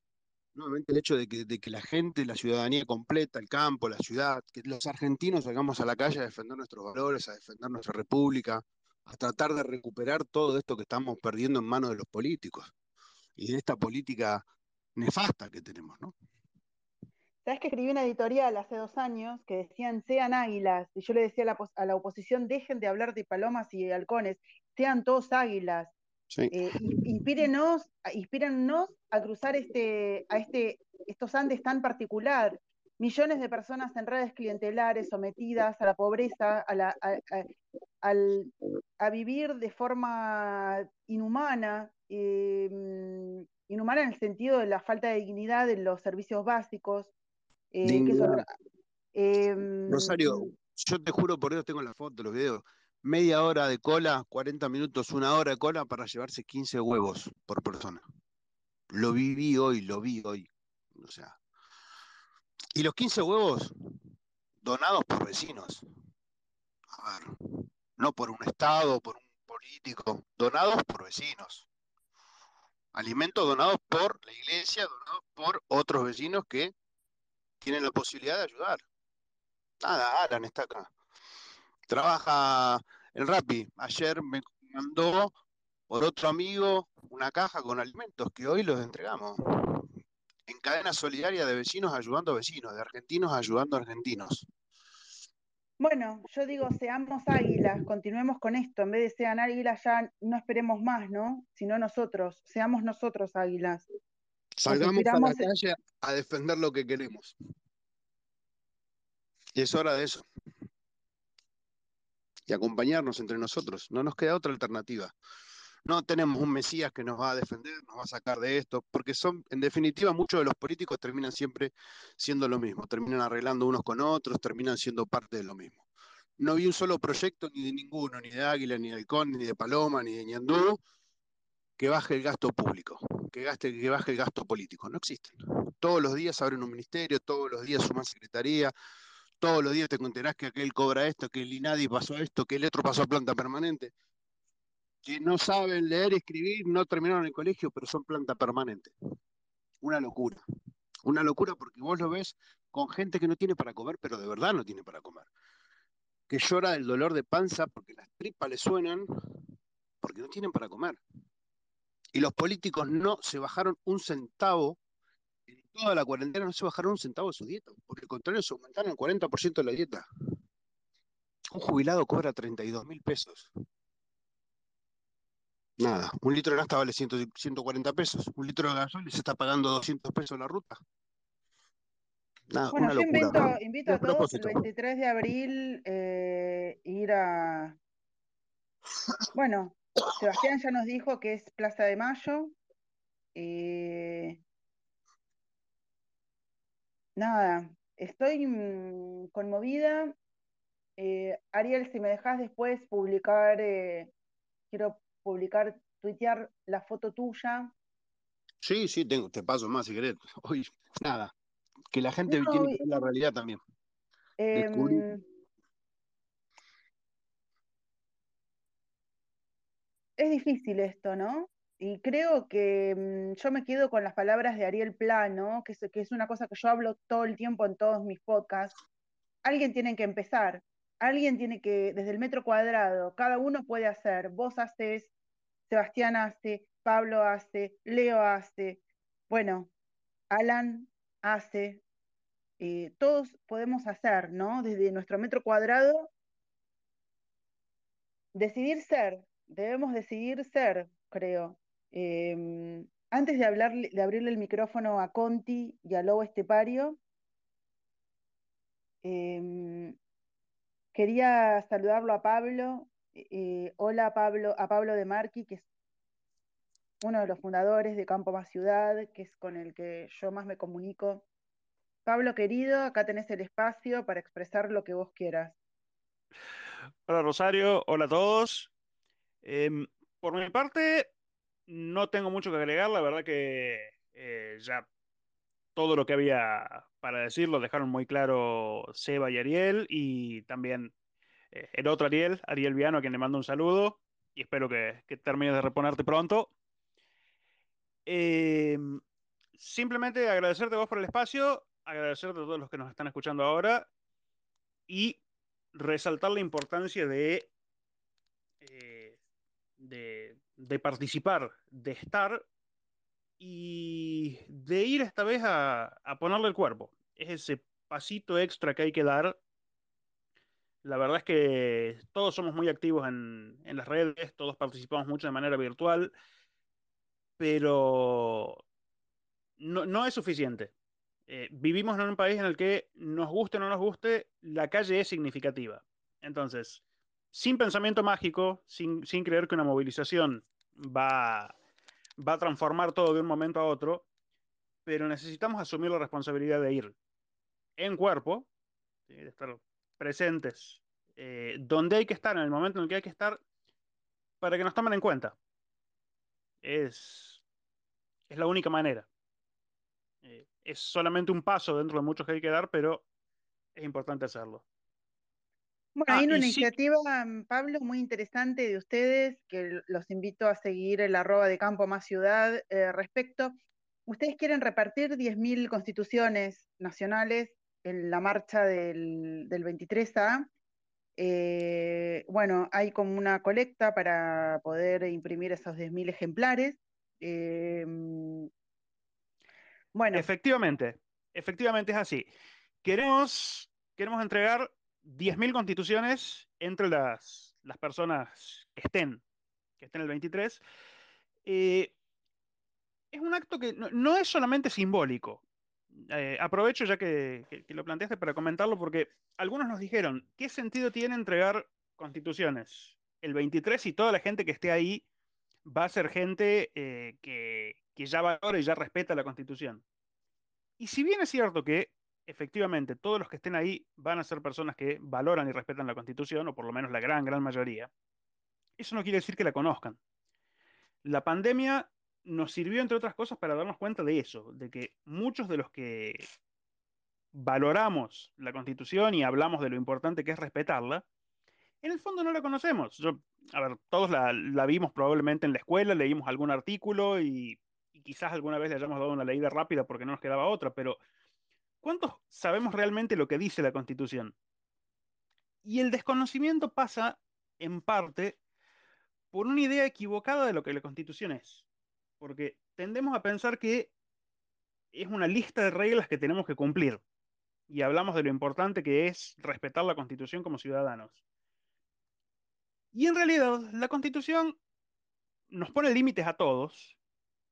nuevamente el hecho de que, la gente, la ciudadanía completa, el campo, la ciudad, que los argentinos salgamos a la calle a defender nuestros valores, a defender nuestra república, a tratar de recuperar todo esto que estamos perdiendo en manos de los políticos y de esta política nefasta que tenemos, ¿no? ¿Sabes que escribí una editorial hace dos años que decían sean águilas? Y yo le decía a la, oposición, dejen de hablar de palomas y halcones, sean todos águilas. Eh, inspírenos, inspírennos a cruzar este, a este, estos Andes tan particular. Millones de personas en redes clientelares sometidas a la pobreza, a, la, a, vivir de forma inhumana, eh, inhumana en el sentido de la falta de dignidad en los servicios básicos, eh, em, Rosario, yo te juro por Dios, tengo la foto, los videos. Media hora de cola, 40 minutos, una hora de cola para llevarse 15 huevos por persona. Lo viví hoy, lo vi hoy. O sea. Y los 15 huevos donados por vecinos. A ver, no por un Estado, por un político, donados por vecinos. Alimentos donados por la iglesia, donados por otros vecinos que tienen la posibilidad de ayudar. Nada, Alan está acá. Trabaja en Rappi. Ayer me mandó por otro amigo una caja con alimentos que hoy los entregamos. En cadena solidaria de vecinos ayudando a vecinos, de argentinos ayudando a argentinos. Bueno, yo digo, seamos águilas, continuemos con esto, en vez de sean águilas ya no esperemos más, ¿no? Sino nosotros, seamos nosotros águilas. Salgamos a la calle a defender lo que queremos. Y es hora de eso. Y acompañarnos entre nosotros. No nos queda otra alternativa. No tenemos un Mesías que nos va a defender, nos va a sacar de esto, porque son, en definitiva, muchos de los políticos terminan siempre siendo lo mismo, terminan arreglando unos con otros, terminan siendo parte de lo mismo. No vi un solo proyecto ni de ninguno, ni de Águila, ni de Halcón, ni de Paloma, ni de Ñandú, que baje el gasto público, que, gaste, que baje el gasto político. No existen. Todos los días abren un ministerio, todos los días suman secretaría, todos los días te contarás que aquel cobra esto, que el INADI pasó esto, que el otro pasó a planta permanente que no saben leer escribir, no terminaron el colegio, pero son planta permanente. Una locura. Una locura porque vos lo ves con gente que no tiene para comer, pero de verdad no tiene para comer. Que llora del dolor de panza porque las tripas le suenan, porque no tienen para comer. Y los políticos no se bajaron un centavo, en toda la cuarentena no se bajaron un centavo de su dieta, porque al contrario se aumentaron el 40% de la dieta. Un jubilado cobra 32 mil pesos. Nada, un litro de nafta vale 140 pesos, un litro de gasolina se está pagando 200 pesos la ruta. Nada, bueno, yo invito, a todos el 23 de abril eh, ir a... Bueno, Sebastián ya nos dijo que es Plaza de Mayo. Eh, nada, estoy mm, conmovida. Eh, Ariel, si me dejas después publicar, quiero publicar, tuitear la foto tuya. Sí, sí, tengo, te paso más si querés. Hoy, nada, que la gente tiene que ver la realidad también. Em, es difícil esto, ¿no? Y creo que mm, yo me quedo con las palabras de Ariel Plano, que que es una cosa que yo hablo todo el tiempo en todos mis podcasts. Alguien tiene que empezar, alguien tiene que, desde el metro cuadrado, cada uno puede hacer, vos haces, Sebastián hace, Pablo hace, Leo hace, bueno, Alan hace, eh, todos podemos hacer, ¿no? Desde nuestro metro cuadrado, decidir ser, debemos decidir ser, creo. Em, antes de, hablar, de abrirle el micrófono a Conti y a Lobo Estepario, em, quería saludarlo a Pablo eh, hola Pablo, a Pablo de Marqui, que es uno de los fundadores de Campo Más Ciudad, que es con el que yo más me comunico. Pablo querido, acá tenés el espacio para expresar lo que vos quieras. Hola Rosario, hola a todos. Em, por mi parte, no tengo mucho que agregar, la verdad que eh, ya todo lo que había para decir lo dejaron muy claro Seba y Ariel y también eh, el otro Ariel, Ariel Viano, a quien le mando un saludo y espero que, que termines de reponerte pronto. Eh, simplemente agradecerte a vos por el espacio, agradecerte a todos los que nos están escuchando ahora y resaltar la importancia de, eh, de, de, participar, de estar y de ir esta vez a, a ponerle el cuerpo. Es ese pasito extra que hay que dar la verdad es que todos somos muy activos en, las redes, todos participamos mucho de manera virtual, pero no, es suficiente. Eh, vivimos en un país en el que nos guste o no nos guste, la calle es significativa. Entonces, sin pensamiento mágico, sin, creer que una movilización va, a transformar todo de un momento a otro, pero necesitamos asumir la responsabilidad de ir en cuerpo, de estar presentes eh, donde hay que estar, en el momento en el que hay que estar, para que nos tomen en cuenta. Es, es la única manera. Eh, es solamente un paso dentro de muchos que hay que dar, pero es importante hacerlo. Bueno, hay ah, una iniciativa, mm, Pablo, muy interesante de ustedes, que los invito a seguir el arroba de Campo Más Ciudad eh, respecto. Ustedes quieren repartir 10.000 constituciones nacionales en la marcha del, 23A, eh, bueno, hay como una colecta para poder imprimir esos 10.000 ejemplares. Em, bueno. Efectivamente, efectivamente es así. Queremos, queremos entregar 10.000 constituciones entre las, personas que estén, que estén el 23. Eh, es un acto que no, es solamente simbólico. Eh, aprovecho ya que, lo planteaste para comentarlo porque algunos nos dijeron, ¿qué sentido tiene entregar constituciones? El 23 y toda la gente que esté ahí va a ser gente eh, que, que ya valora y ya respeta la constitución. Y si bien es cierto que efectivamente todos los que estén ahí van a ser personas que valoran y respetan la constitución, o por lo menos la gran, gran mayoría, eso no quiere decir que la conozcan. La pandemia nos sirvió, entre otras cosas, para darnos cuenta de eso, de que muchos de los que valoramos la constitución y hablamos de lo importante que es respetarla, en el fondo no la conocemos. Yo, a ver, todos la, vimos probablemente en la escuela, leímos algún artículo y, y, quizás alguna vez le hayamos dado una leída rápida porque no nos quedaba otra, pero ¿cuántos sabemos realmente lo que dice la constitución? Y el desconocimiento pasa, en parte, por una idea equivocada de lo que la constitución es porque tendemos a pensar que es una lista de reglas que tenemos que cumplir. Y hablamos de lo importante que es respetar la Constitución como ciudadanos. Y en realidad, la Constitución nos pone límites a todos,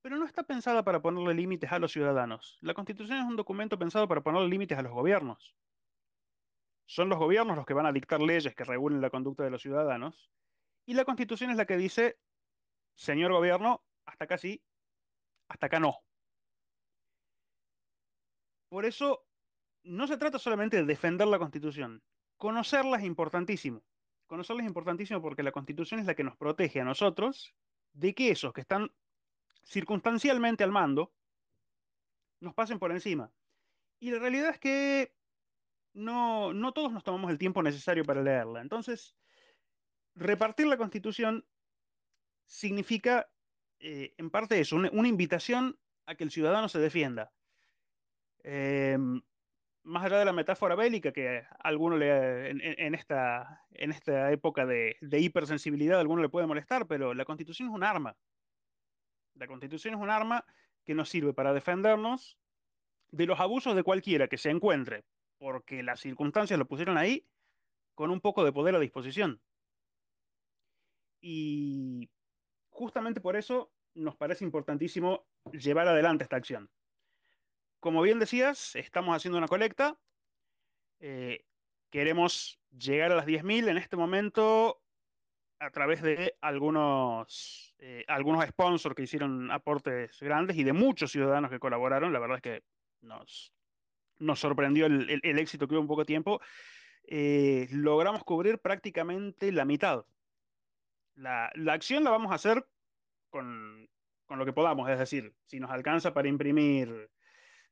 pero no está pensada para ponerle límites a los ciudadanos. La Constitución es un documento pensado para ponerle límites a los gobiernos. Son los gobiernos los que van a dictar leyes que regulen la conducta de los ciudadanos. Y la Constitución es la que dice, señor gobierno, hasta acá sí, hasta acá no. Por eso, no se trata solamente de defender la Constitución. Conocerla es importantísimo. Conocerla es importantísimo porque la Constitución es la que nos protege a nosotros de que esos que están circunstancialmente al mando nos pasen por encima. Y la realidad es que no, no todos nos tomamos el tiempo necesario para leerla. Entonces, repartir la Constitución significa eh, en parte es una, invitación a que el ciudadano se defienda. Em, más allá de la metáfora bélica que alguno le, en, esta, en esta época de, de hipersensibilidad a alguno le puede molestar, pero la constitución es un arma. La constitución es un arma que nos sirve para defendernos de los abusos de cualquiera que se encuentre, porque las circunstancias lo pusieron ahí con un poco de poder a disposición. Y justamente por eso nos parece importantísimo llevar adelante esta acción. Como bien decías, estamos haciendo una colecta. Eh, queremos llegar a las 10.000 en este momento a través de algunos, eh, algunos sponsors que hicieron aportes grandes y de muchos ciudadanos que colaboraron. La verdad es que nos, nos sorprendió el, éxito que hubo en poco tiempo. Eh, logramos cubrir prácticamente la mitad. La, la, acción la vamos a hacer con, lo que podamos. Es decir, si nos alcanza para imprimir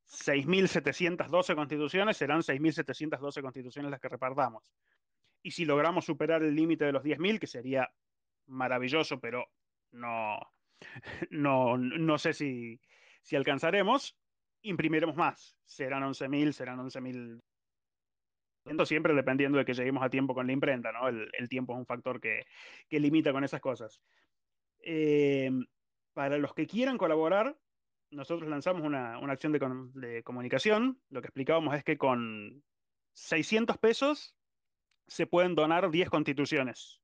6.712 constituciones, serán 6.712 constituciones las que repartamos. Y si logramos superar el límite de los 10.000, que sería maravilloso, pero no, no, no sé si, si alcanzaremos, imprimiremos más. Serán 11.000, serán 11.000 siempre dependiendo de que lleguemos a tiempo con la imprenta, ¿no? El, tiempo es un factor que, que, limita con esas cosas. Eh, para los que quieran colaborar, nosotros lanzamos una, acción de, comunicación. Lo que explicábamos es que con 600 pesos se pueden donar 10 constituciones.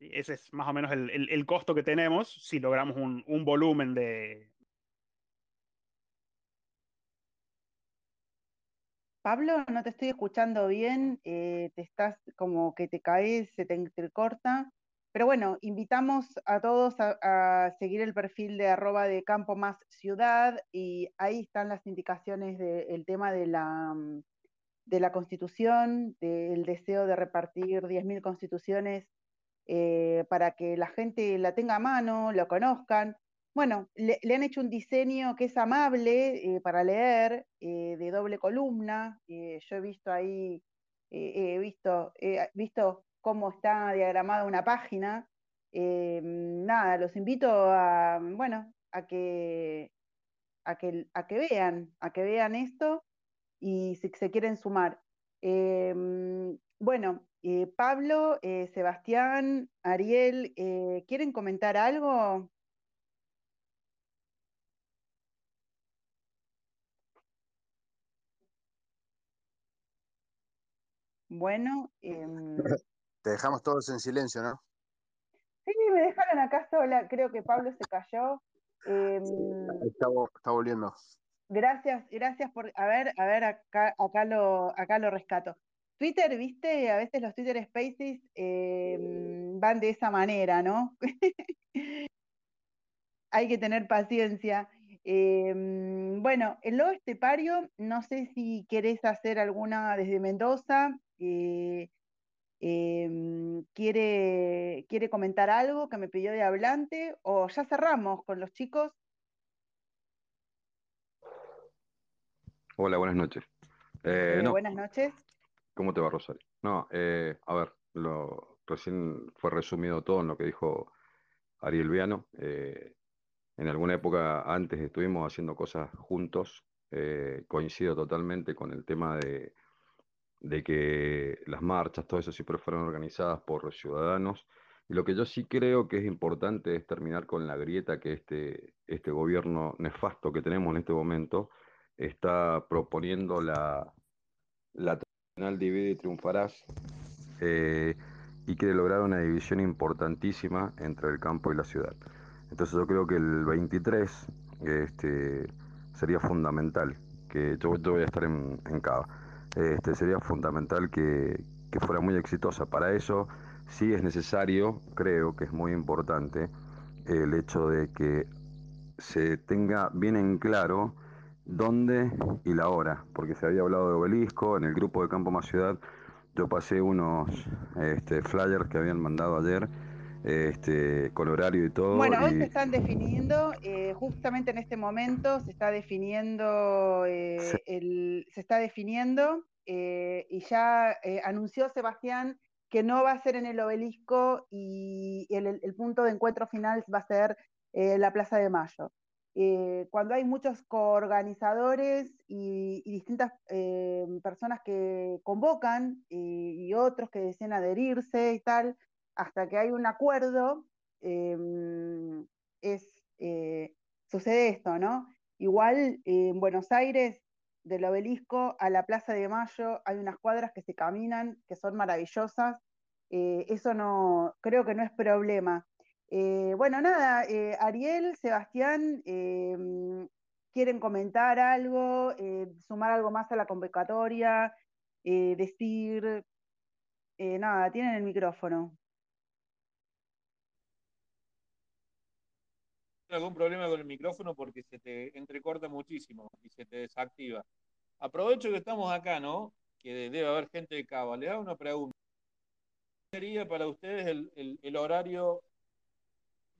ese es más o menos el, costo que tenemos si logramos un, volumen de, Pablo, no te estoy escuchando bien, eh, te estás como que te caes, se te, corta. Pero bueno, invitamos a todos a, seguir el perfil de arroba de Campo Más Ciudad y ahí están las indicaciones del tema de la, de la constitución, del deseo de repartir 10.000 constituciones eh, para que la gente la tenga a mano, lo conozcan. Bueno, le, han hecho un diseño que es amable eh, para leer, eh, de doble columna. yo he visto ahí, he visto, visto cómo está diagramada una página. nada, los invito a, bueno, a que, a que, a que vean, a que vean esto y si se quieren sumar. Em, bueno, eh, Pablo, eh, Sebastián, Ariel, eh, ¿quieren comentar algo? Bueno. Em, Te dejamos todos en silencio, ¿no? Sí, me dejaron acá sola. Creo que Pablo se cayó. Em, está, volviendo. Gracias, gracias por. A ver, a ver, acá, acá, lo, acá lo rescato. Twitter, viste, a veces los Twitter Spaces em, van de esa manera, ¿no? Hay que tener paciencia. bueno, el lobo estepario, no sé si querés hacer alguna desde Mendoza. Eh, em, ¿quiere, ¿Quiere comentar algo que me pidió de hablante? ¿O ya cerramos con los chicos? Hola, buenas noches. Eh, eh, buenas noches. ¿Cómo te va, Rosario? No, a ver, lo, recién fue resumido todo en lo que dijo Ariel Viano. en alguna época antes estuvimos haciendo cosas juntos. coincido totalmente con el tema de, de que las marchas, todo eso siempre fueron organizadas por ciudadanos. Y lo que yo sí creo que es importante es terminar con la grieta que este, este gobierno nefasto que tenemos en este momento está proponiendo la, la tradicional divide y triunfarás eh, y quiere lograr una división importantísima entre el campo y la ciudad. Entonces yo creo que el 23 este, sería fundamental, que yo, voy a estar en, en este, sería fundamental que, fuera muy exitosa. Para eso sí es necesario, creo que es muy importante, el hecho de que se tenga bien en claro dónde y la hora, porque se había hablado de obelisco, en el grupo de Campo Más Ciudad yo pasé unos este, flyers que habían mandado ayer este, con horario y todo. Bueno, hoy se están definiendo, eh, justamente en este momento se está definiendo, eh, el, se está definiendo eh, y ya anunció Sebastián que no va a ser en el obelisco y el, punto de encuentro final va a ser la Plaza de Mayo. Cuando hay muchos coorganizadores y, distintas personas que convocan y otros que desean adherirse y tal, hasta que hay un acuerdo, eh, sucede esto, ¿no? Igual en Buenos Aires, del obelisco a la Plaza de Mayo, hay unas cuadras que se caminan, que son maravillosas. Eh, eso no, creo que no es problema. Eh, bueno, nada, Ariel, Sebastián, em, ¿quieren comentar algo, sumar algo más a la convocatoria, decir, nada, tienen el micrófono. algún problema con el micrófono porque se te entrecorta muchísimo y se te desactiva. Aprovecho que estamos acá, ¿no? Que debe haber gente de Cava. Le hago una pregunta. ¿Cuál sería para ustedes el, horario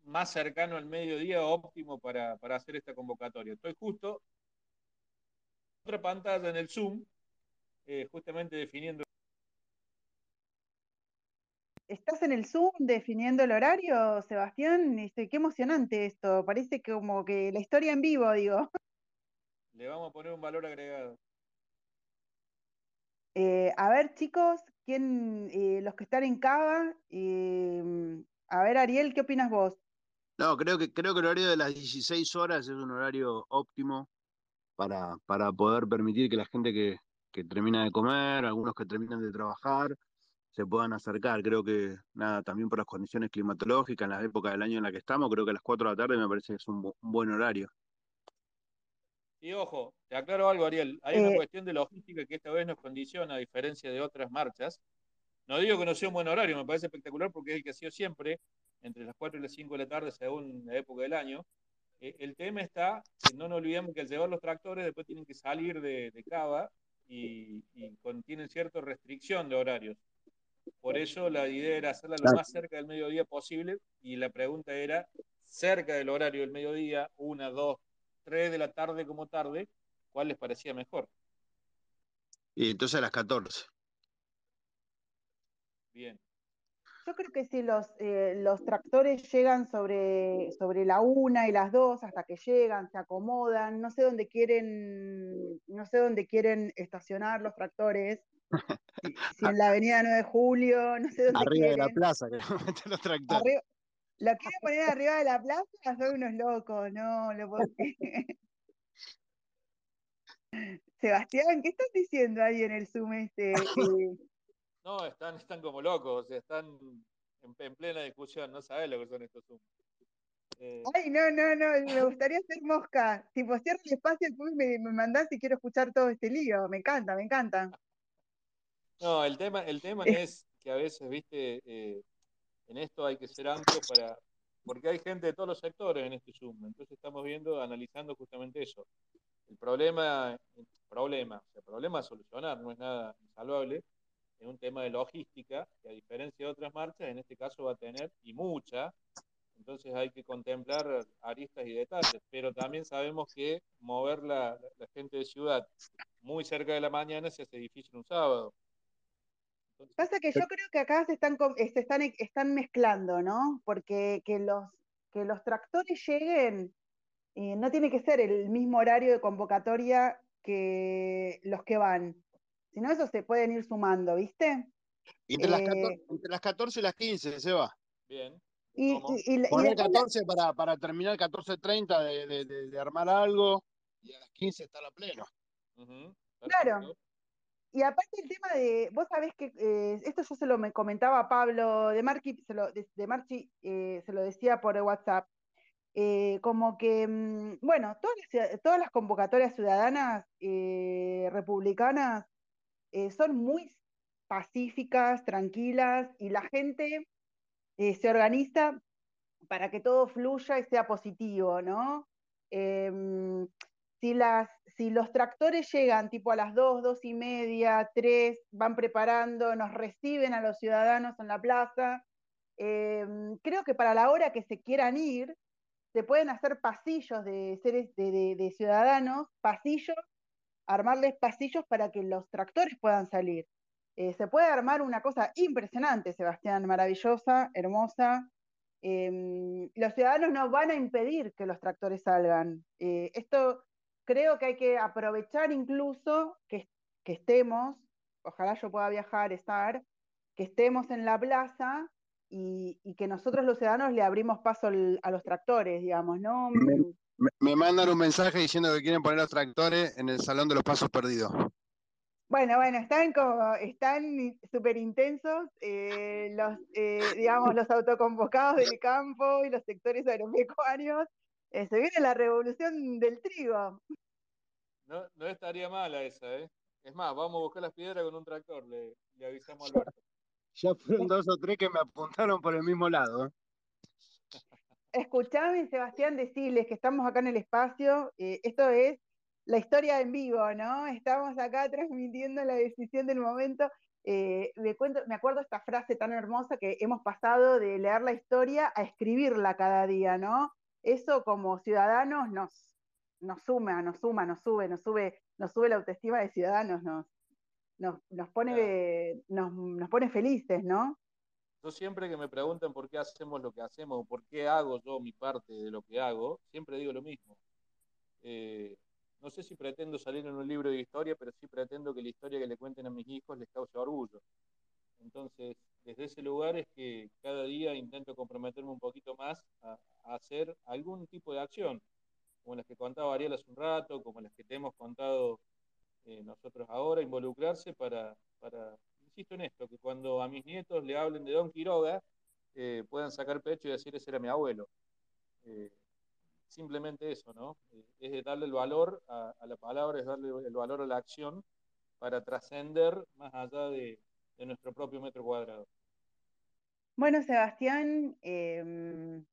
más cercano al mediodía óptimo para, hacer esta convocatoria? Estoy justo otra pantalla en el Zoom, eh, justamente definiendo ¿Estás en el Zoom definiendo el horario, Sebastián? Este, qué emocionante esto. Parece como que la historia en vivo, digo. Le vamos a poner un valor agregado. Eh, a ver, chicos, ¿quién, eh, los que están en Cava, eh, a ver, Ariel, ¿qué opinas vos? No, creo que, creo que el horario de las 16 horas es un horario óptimo para, para poder permitir que la gente que, que termina de comer, algunos que terminan de trabajar, se puedan acercar. Creo que, nada, también por las condiciones climatológicas, en la época del año en la que estamos, creo que a las 4 de la tarde me parece que es un, buen horario. Y ojo, te aclaro algo, Ariel. Hay una eh, cuestión de logística que esta vez nos condiciona, a diferencia de otras marchas. No digo que no sea un buen horario, me parece espectacular porque es el que ha sido siempre, entre las 4 y las 5 de la tarde, según la época del año. Eh, el tema está, que no nos olvidemos que al llevar los tractores después tienen que salir de, Cava y, y contienen cierta restricción de horarios. Por eso la idea era hacerla lo más cerca del mediodía posible y la pregunta era, cerca del horario del mediodía, una, dos, tres de la tarde como tarde, ¿cuál les parecía mejor? Y entonces a las 14. Bien. Yo creo que si los, eh, los tractores llegan sobre, sobre la una y las dos, hasta que llegan, se acomodan, no sé dónde quieren, no sé dónde quieren estacionar los tractores, si, en la avenida 9 de Julio, no sé dónde Arriba de la plaza, que los tractores. lo quieren poner arriba de la plaza, son unos locos, no, lo puedo Sebastián, ¿qué estás diciendo ahí en el Zoom este? Eh, no, están, están como locos, o sea, están en, plena discusión, no sabes lo que son estos Zoom. Eh, Ay, no, no, no, me gustaría ser mosca. Tipo, cierra el espacio y me, me mandás y quiero escuchar todo este lío. Me encanta, me encanta. No, el tema, el tema es que a veces, viste, eh, en esto hay que ser amplio para, porque hay gente de todos los sectores en este Zoom. Entonces estamos viendo, analizando justamente eso. El problema, el problema, o sea, el problema a solucionar, no es nada insalvable, es un tema de logística, que a diferencia de otras marchas, en este caso va a tener, y mucha, entonces hay que contemplar aristas y detalles, pero también sabemos que mover la, gente de ciudad muy cerca de la mañana se hace difícil un sábado. Pasa que yo creo que acá se están, eh, se están, están mezclando, ¿no? Porque que los, que los tractores lleguen no tiene que ser el mismo horario de convocatoria que los que van. Si no, eso se pueden ir sumando, ¿viste? entre, las 14, eh, entre las 14 y las 15, se va. Bien. Y, y, Poner 14 para, para terminar 14.30 de, de, de, armar algo y a las 15 estar a pleno. Claro. Y aparte el tema de, vos sabés que eh, esto yo se lo me comentaba Pablo de Marchi, se lo, de, Marchi eh, se lo decía por WhatsApp, eh, como que, mm, bueno, todas las, todas las convocatorias ciudadanas eh, republicanas eh, son muy pacíficas, tranquilas, y la gente se organiza para que todo fluya y sea positivo, ¿no? Em, si, las, si los tractores llegan tipo a las dos, dos y media, tres, van preparando, nos reciben a los ciudadanos en la plaza, em, creo que para la hora que se quieran ir, se pueden hacer pasillos de seres de, ciudadanos, pasillos, armarles pasillos para que los tractores puedan salir. Eh, se puede armar una cosa impresionante, Sebastián, maravillosa, hermosa. Em, los ciudadanos no van a impedir que los tractores salgan. Eh, esto creo que hay que aprovechar incluso que, que estemos, ojalá yo pueda viajar, estar, que estemos en la plaza y, que nosotros los ciudadanos le abrimos paso a los tractores, digamos, ¿no? Me, mandan un mensaje diciendo que quieren poner los tractores en el Salón de los Pasos Perdidos. Bueno, bueno, están como, están súper intensos eh, los, eh, digamos, los autoconvocados del campo y los sectores agropecuarios. Eh, se viene la revolución del trigo. No, no estaría mala esa, ¿eh? Es más, vamos a buscar las piedras con un tractor, le, le avisamos a Alberto. Ya fueron dos o tres que me apuntaron por el mismo lado. Escuchame, Sebastián, decirles que estamos acá en el espacio. Eh, esto es la historia en vivo, ¿no? Estamos acá transmitiendo la decisión del momento. Eh, me, cuento, me acuerdo esta frase tan hermosa que hemos pasado de leer la historia a escribirla cada día, ¿no? Eso como ciudadanos nos, nos suma, nos suma, nos sube, nos sube, nos sube la autoestima de ciudadanos, nos, nos, nos pone, nos, nos, pone felices, ¿no? Siempre que me preguntan por qué hacemos lo que hacemos, por qué hago yo mi parte de lo que hago, siempre digo lo mismo. Eh, no sé si pretendo salir en un libro de historia, pero sí pretendo que la historia que le cuenten a mis hijos les cause orgullo. Entonces, desde ese lugar es que cada día intento comprometerme un poquito más a, a hacer algún tipo de acción, como las que contaba Ariel hace un rato, como las que te hemos contado eh, nosotros ahora, involucrarse para, para, insisto en esto, que cuando a mis nietos le hablen de Don Quiroga, eh, puedan sacar pecho y decir ese era mi abuelo. Eh, simplemente eso, ¿no? es darle el valor a, la palabra, es darle el valor a la acción para trascender más allá de, nuestro propio metro cuadrado. Bueno, Sebastián, em,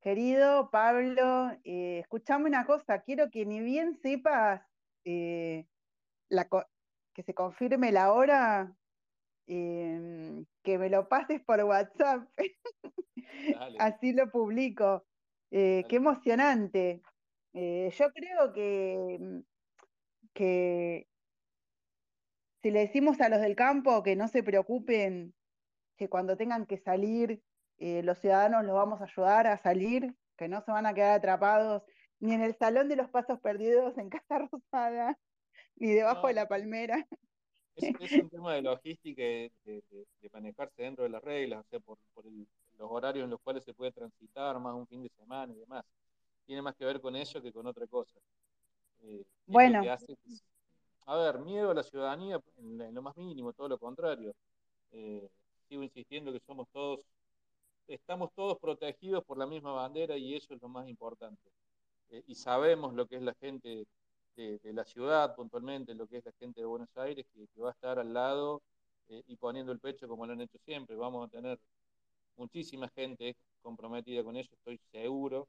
querido Pablo, escuchame una cosa, quiero que ni bien sepas que se confirme la hora, em, que me lo pases por WhatsApp. Así lo publico. Eh, qué emocionante. Eh, yo creo que, mm, que si le decimos a los del campo que no se preocupen que cuando tengan que salir, eh, los ciudadanos los vamos a ayudar a salir, que no se van a quedar atrapados ni en el Salón de los Pasos Perdidos en Casa Rosada, ni debajo de la palmera. Es, un tema de logística, de, de, manejarse dentro de las reglas, o sea, por, los horarios en los cuales se puede transitar, más un fin de semana y demás. Tiene más que ver con eso que con otra cosa. Eh, bueno. a ver, miedo a la ciudadanía en, lo más mínimo, todo lo contrario. Eh, sigo insistiendo que somos todos, estamos todos protegidos por la misma bandera y eso es lo más importante. Eh, y sabemos lo que es la gente de, la ciudad puntualmente, lo que es la gente de Buenos Aires, que, va a estar al lado eh, y poniendo el pecho como lo han hecho siempre. Vamos a tener muchísima gente comprometida con eso, estoy seguro.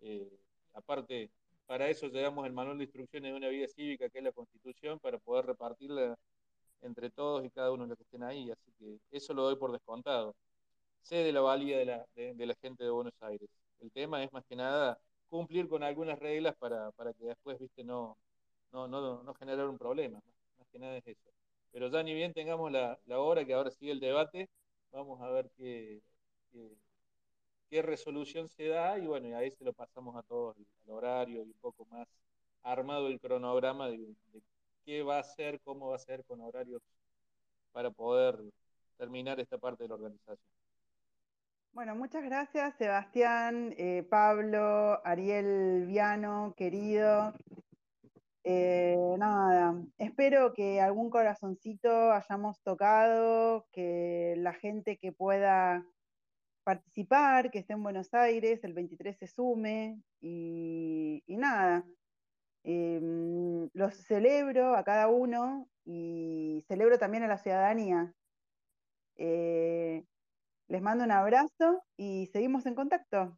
Eh, aparte, para eso llevamos el manual de instrucciones de una vida cívica, que es la Constitución, para poder repartirla entre todos y cada uno de los que estén ahí. Así que eso lo doy por descontado. Sé de la valía de la, de la gente de Buenos Aires. El tema es más que nada cumplir con algunas reglas para, para que después, viste, no, no, no, no generar un problema. Más que nada es eso. Pero ya ni bien tengamos la, la hora, que ahora sigue el debate, vamos a ver qué, qué, resolución se da y bueno, y ahí se lo pasamos a todos el horario y un poco más armado el cronograma de, de qué va a ser, cómo va a ser con horarios para poder terminar esta parte de la organización. Bueno, muchas gracias Sebastián, eh, Pablo, Ariel Viano, querido. Eh, nada, espero que algún corazoncito hayamos tocado, que la gente que pueda participar, que esté en Buenos Aires, el 23 se sume y, nada. Em, los celebro a cada uno y celebro también a la ciudadanía. Eh, les mando un abrazo y seguimos en contacto.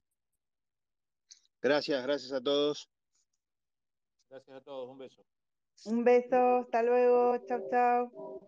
Gracias, gracias a todos. Gracias a todos, un beso. Un beso, hasta luego, chao, chao.